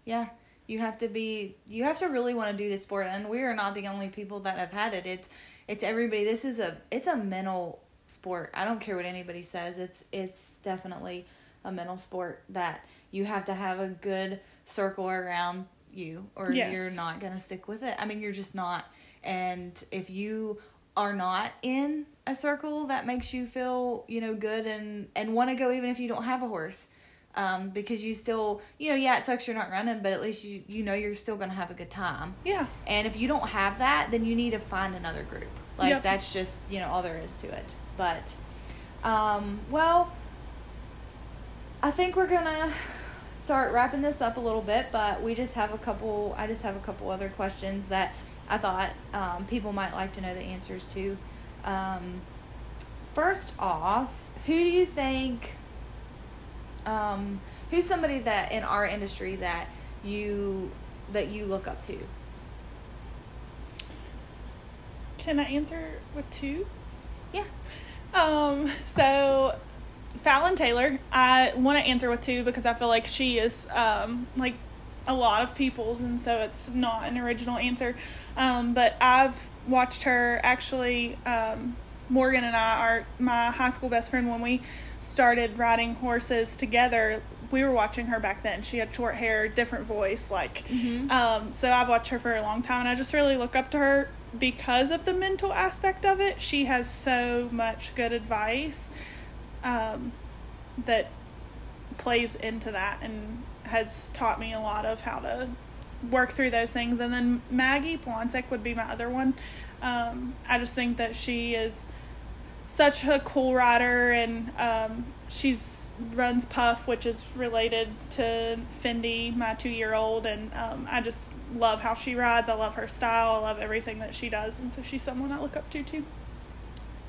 Yeah. You have to be you have to really want to do this sport and we are not the only people that have had it. It's it's everybody. This is a it's a mental sport. I don't care what anybody says. It's it's definitely a mental sport that you have to have a good circle around you or Yes. you're not going to stick with it. I mean, you're just not. And if you are not in a circle that makes you feel, you know, good and and want to go even if you don't have a horse um, because you still, you know, yeah, it sucks you're not running, but at least you you know you're still gonna have a good time. Yeah. And if you don't have that, then you need to find another group. Like Yep. that's just you know all there is to it. But, um, well, I think we're gonna start wrapping this up a little bit, but we just have a couple. I just have a couple other questions that I thought um, people might like to know the answers to. Um, first off, who do you think? Um, who's somebody that in our industry that you that you look up to? Can I answer with two? Um, so Fallon Taylor, I want to answer with two because I feel like she is um like a lot of people's and so it's not an original answer. Um, but I've watched her actually um Morgan and I are my high school best friend when we started riding horses together. We were watching her back then. She had short hair, different voice, like Mhm. um, so I've watched her for a long time, and I just really look up to her because of the mental aspect of it. She has so much good advice um, that plays into that and has taught me a lot of how to work through those things. And then Maggie Plonsek would be my other one. Um, I just think that she is such a cool rider and um, she's runs puff which is related to fendi my two year old and um, i just love how she rides i love her style i love everything that she does and so she's someone i look up to too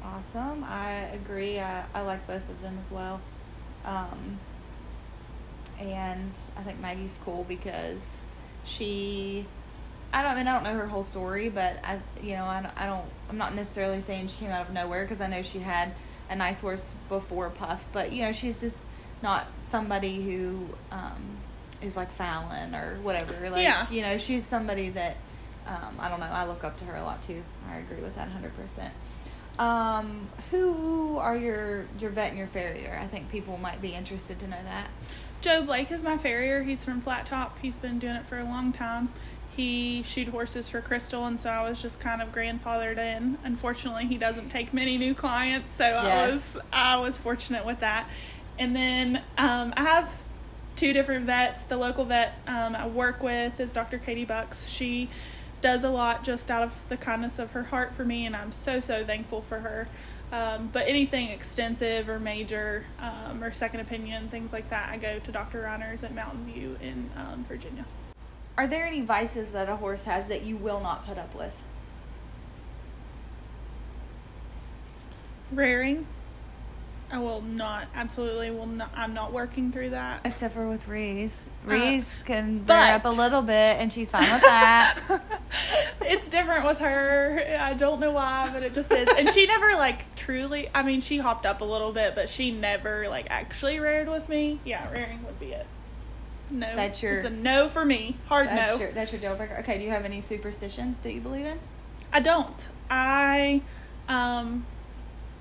Awesome. I agree. I, I like both of them as well. Um, and I think Maggie's cool because she, I don't I mean I don't know her whole story, but I you know I don't, I don't I'm not necessarily saying she came out of nowhere because I know she had a nice horse before Puff, but you know she's just not somebody who um, is like Fallon or whatever. Like Yeah. you know she's somebody that um, I don't know. I look up to her a lot too. I agree with that hundred percent. Um, who are your your vet and your farrier? I think people might be interested to know that. joe blake is my farrier he's from flat top he's been doing it for a long time he shoed horses for crystal and so i was just kind of grandfathered in unfortunately he doesn't take many new clients so i was i was fortunate with that and then um, i have two different vets. The local vet um, I work with is Dr. Katie Bucks. She does a lot just out of the kindness of her heart for me, and I'm so, so thankful for her. Um, but anything extensive or major um, or second opinion, things like that, I go to Dr. Reiners at Mountain View in um, Virginia. Are there any vices that a horse has that you will not put up with? Rearing, I will not, absolutely will not, I'm not working through that. Except for with Reese. Uh, Reese can bear up a little bit, and she's fine with that. it's different with her. I don't know why, but it just is. And she never like truly. I mean, she hopped up a little bit, but she never like actually reared with me. Yeah, rearing would be it. No, That's your- It's a no for me. Hard that's no. your that's your deal breaker. Okay, do you have any superstitions that you believe in? I don't. I um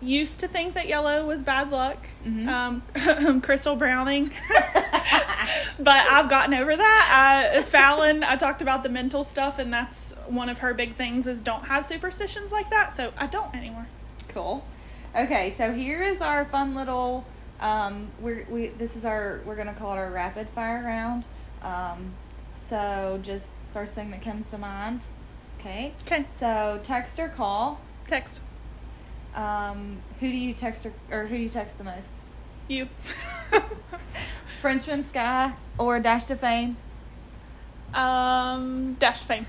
used to think that yellow was bad luck. Mhm. Um, Crystal Browning. but I've gotten over that. I, Fallon, I talked about the mental stuff, and that's one of her big things is don't have superstitions like that. So I don't anymore. Cool. Okay, so here is our fun little. Um, we're we this is our we're gonna call it our rapid fire round. Um, so just first thing that comes to mind. Okay. Okay, So text or call. text Um, who do you text or, or who do you text the most? you. Frenchmans Guy or Dash Ta Fame? um, dash ta fame.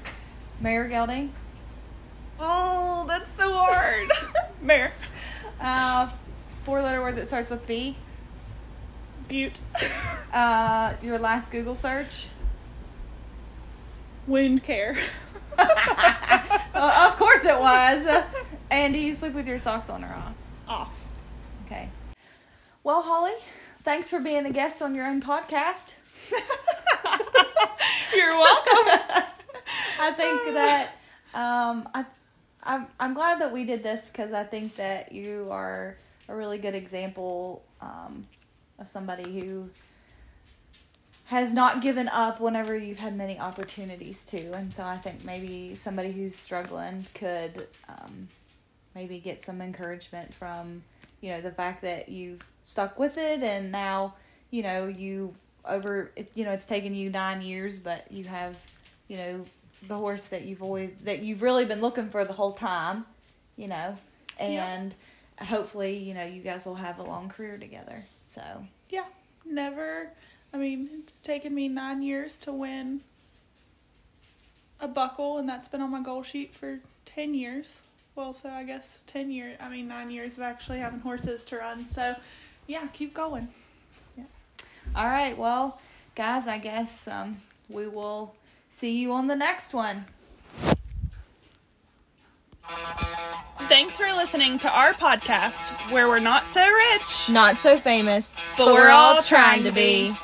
Mayor Gelding? Oh, that's so hard. Mayor. Uh, four letter word that starts with B. Butte. Uh, your last Google search? Wound care. Uh, of course it was. And do you sleep with your socks on or off? Off. Okay. Well, Holly, thanks for being a guest on your own podcast. You're welcome. I think that um, I, I'm, I'm glad that we did this because I think that you are a really good example um, of somebody who has not given up whenever you've had many opportunities to. And so I think maybe somebody who's struggling could um, maybe get some encouragement from, you know, the fact that you've stuck with it and now, you know, you over, it's, you know, it's taken you nine years, but you have, you know, the horse that you've always, that you've really been looking for the whole time, you know, and hopefully, you know, you guys will have a long career together. So, yeah. Never. I mean, it's taken me nine years to win a buckle, and that's been on my goal sheet for 10 years. Well, so I guess 10 years, I mean, nine years of actually having horses to run. So, yeah, keep going. Yeah. All right. Well, guys, I guess um, we will see you on the next one. Thanks for listening to our podcast where we're not so rich, Not so famous, but, we're, all trying to be.